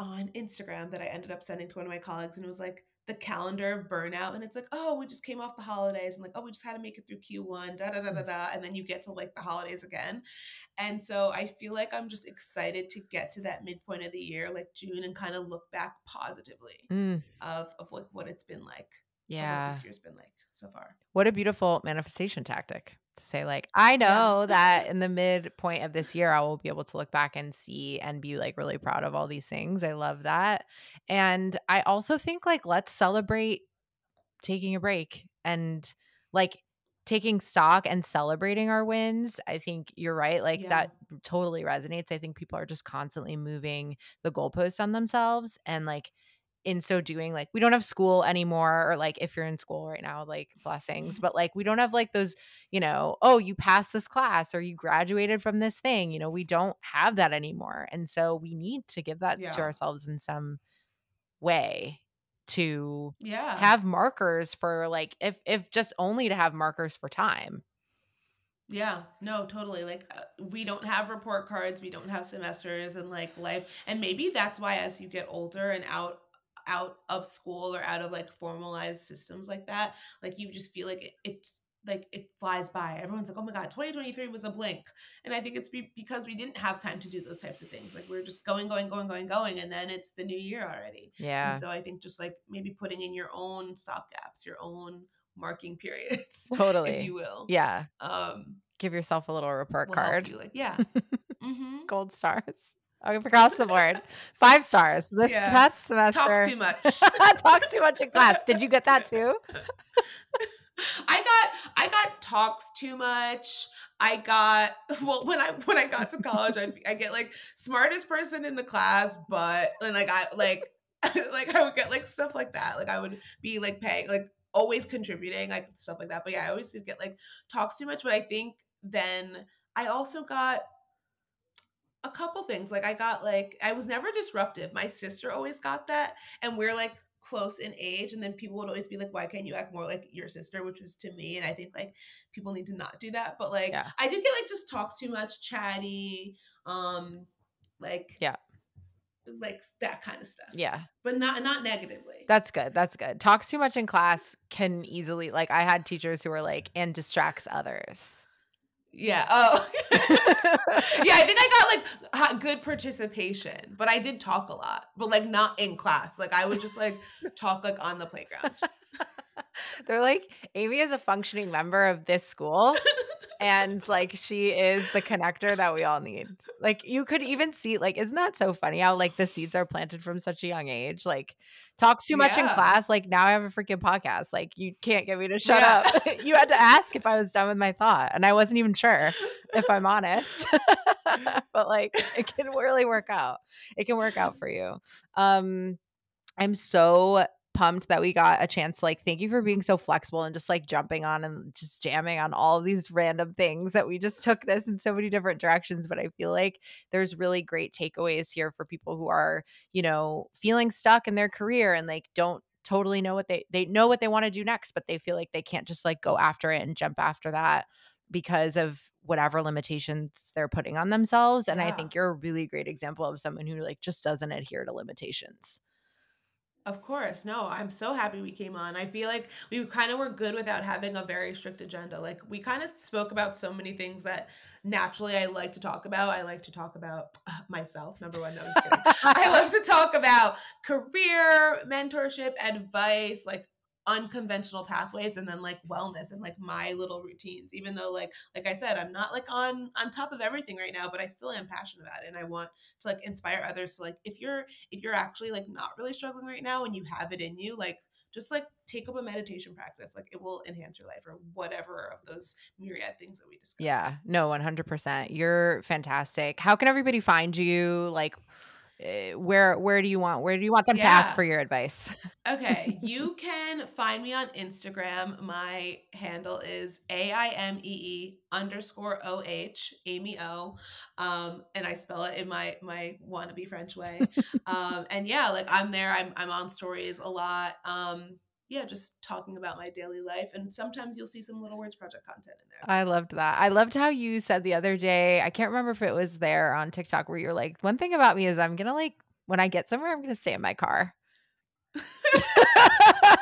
on instagram that i ended up sending to one of my colleagues and it was like the calendar of burnout and it's like oh we just came off the holidays and like oh we just had to make it through q1 da da da da da and then you get to like the holidays again. And so I feel like I'm just excited to get to that midpoint of the year, like June, and kind of look back positively Mm, of of like what it's been like, of what yeah. this year's been like so far. What a beautiful manifestation tactic to say, like, I Yeah. know that in the midpoint of this year, I will be able to look back and see and be like really proud of all these things. I love that. And I also think, like, let's celebrate taking a break and like taking stock and celebrating our wins. I think you're right. Like, Yeah. that totally resonates. I think people are just constantly moving the goalposts on themselves. And like, in so doing, like we don't have school anymore, or like if you're in school right now, like blessings, but like we don't have like those, you know, oh, you passed this class or you graduated from this thing. You know, we don't have that anymore. And so we need to give that to ourselves in some way to Yeah. have markers for like if if just only to have markers for time. Yeah, no, totally. Like uh, we don't have report cards, we don't have semesters and like life. And maybe that's why as you get older and out out of school or out of like formalized systems like that, like you just feel like it, it's like it flies by. Everyone's like, "Oh my god, 2023 was a blink." And I think it's be- because we didn't have time to do those types of things. Like we're just going going going going going and then it's the new year already. Yeah. And so I think just like maybe putting in your own stop gaps, your own marking periods, Totally. if you will. Yeah. Um Give yourself a little report card. you like yeah mm-hmm. Gold stars. Across the board. Five stars. This Yeah. past semester. talks too much Talks too much in class. Did you get that too? i got i got talks too much i got well when i when i got to college I'd i get like smartest person in the class but and like i like like i would get like stuff like that like i would be like paying like always contributing like stuff like that but yeah i always did get like talks too much but i think then i also got a couple things. Like I got like I was never disruptive. My sister always got that, and we're like close in age. And then people would always be like, "Why can't you act more like your sister?" Which was to me, and I think like people need to not do that. But like Yeah. I did get like just talk too much, chatty, um, like Yeah. like that kind of stuff. Yeah. but not not negatively. That's good. That's good. Talks too much in class can easily like I had teachers who were like and distracts others. Yeah. Oh. yeah, I think I got like good participation, but I did talk a lot, but like not in class. Like I would just like talk like on the playground. They're like Aimée is a functioning member of this school and like she is the connector that we all need. Like you could even see like isn't that so funny how like the seeds are planted from such a young age? Like talks too much in class, like now I have a freaking podcast. Like you can't get me to shut Yeah. up. you had to ask if I was done with my thought and I wasn't even sure if I'm honest. but like it can really work out. It can work out for you. Um I'm so pumped that we got a chance like thank you for being so flexible and just like jumping on and just jamming on all these random things that we just took this in so many different directions but i feel like there's really great takeaways here for people who are you know feeling stuck in their career and like don't totally know what they they know what they want to do next but they feel like they can't just like go after it and jump after that because of whatever limitations they're putting on themselves and i think you're a really great example of someone who like just doesn't adhere to limitations Of course. No, I'm so happy we came on. I feel like we kind of were good without having a very strict agenda. Like we kind of spoke about so many things that naturally I like to talk about. I like to talk about myself, number one. No, kidding. I love to talk about career, mentorship, advice, like unconventional pathways and then like wellness and like my little routines even though like like i said i'm not like on on top of everything right now but i still am passionate about it and i want to like inspire others. So like if you're if you're actually like not really struggling right now and you have it in you like just like take up a meditation practice like it will enhance your life or whatever of those myriad things that we discussed. Yeah no 100% you're fantastic. How can everybody find you? Like where where do you want where do you want them yeah. to ask for your advice? Okay you can find me on instagram. My handle is a-i-m-e-e underscore o-h amy o um, and i spell it in my my wannabe french way. Um, and yeah like i'm there i'm, I'm on stories a lot um, yeah, just talking about my daily life. And sometimes you'll see some Little Words Project content in there. I loved that. I loved how you said the other day, I can't remember if it was there on TikTok where you're like, one thing about me is I'm going to like, when I get somewhere, I'm going to stay in my car.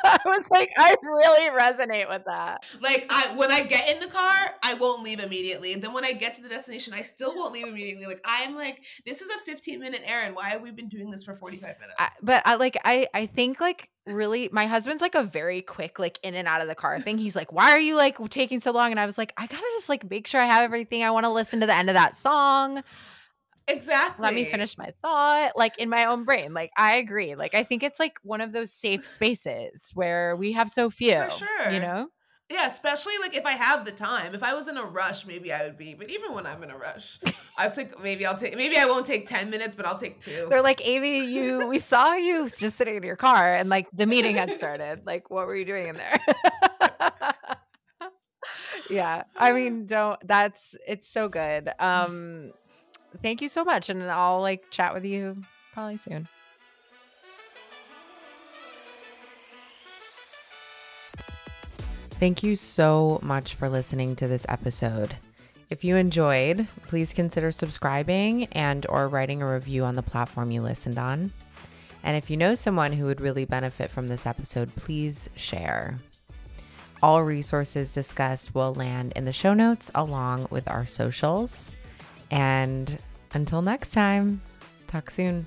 I was like, I really resonate with that. Like, I when I get in the car, I won't leave immediately. And then when I get to the destination, I still won't leave immediately. Like, I'm like, this is a 15 minute errand. Why have we been doing this for 45 minutes? I, but I like, I I think like really, my husband's like a very quick like in and out of the car thing. He's like, why are you like taking so long? And I was like, I gotta just like make sure I have everything. I want to listen to the end of that song. Exactly. Let me finish my thought, like in my own brain. Like I agree. Like I think it's like one of those safe spaces where we have so few. For sure. You know? Yeah, especially like if I have the time. If I was in a rush, maybe I would be. But even when I'm in a rush, I'll take maybe I'll take maybe I won't take 10 minutes, but I'll take two. They're like, Aimée, you we saw you just sitting in your car and like the meeting had started. Like, what were you doing in there? yeah. I mean, don't that's it's so good. Um thank you so much. And I'll like chat with you probably soon. Thank you so much for listening to this episode. If you enjoyed, please consider subscribing and or writing a review on the platform you listened on. And if you know someone who would really benefit from this episode, please share. All resources discussed will land in the show notes along with our socials. And until next time, talk soon.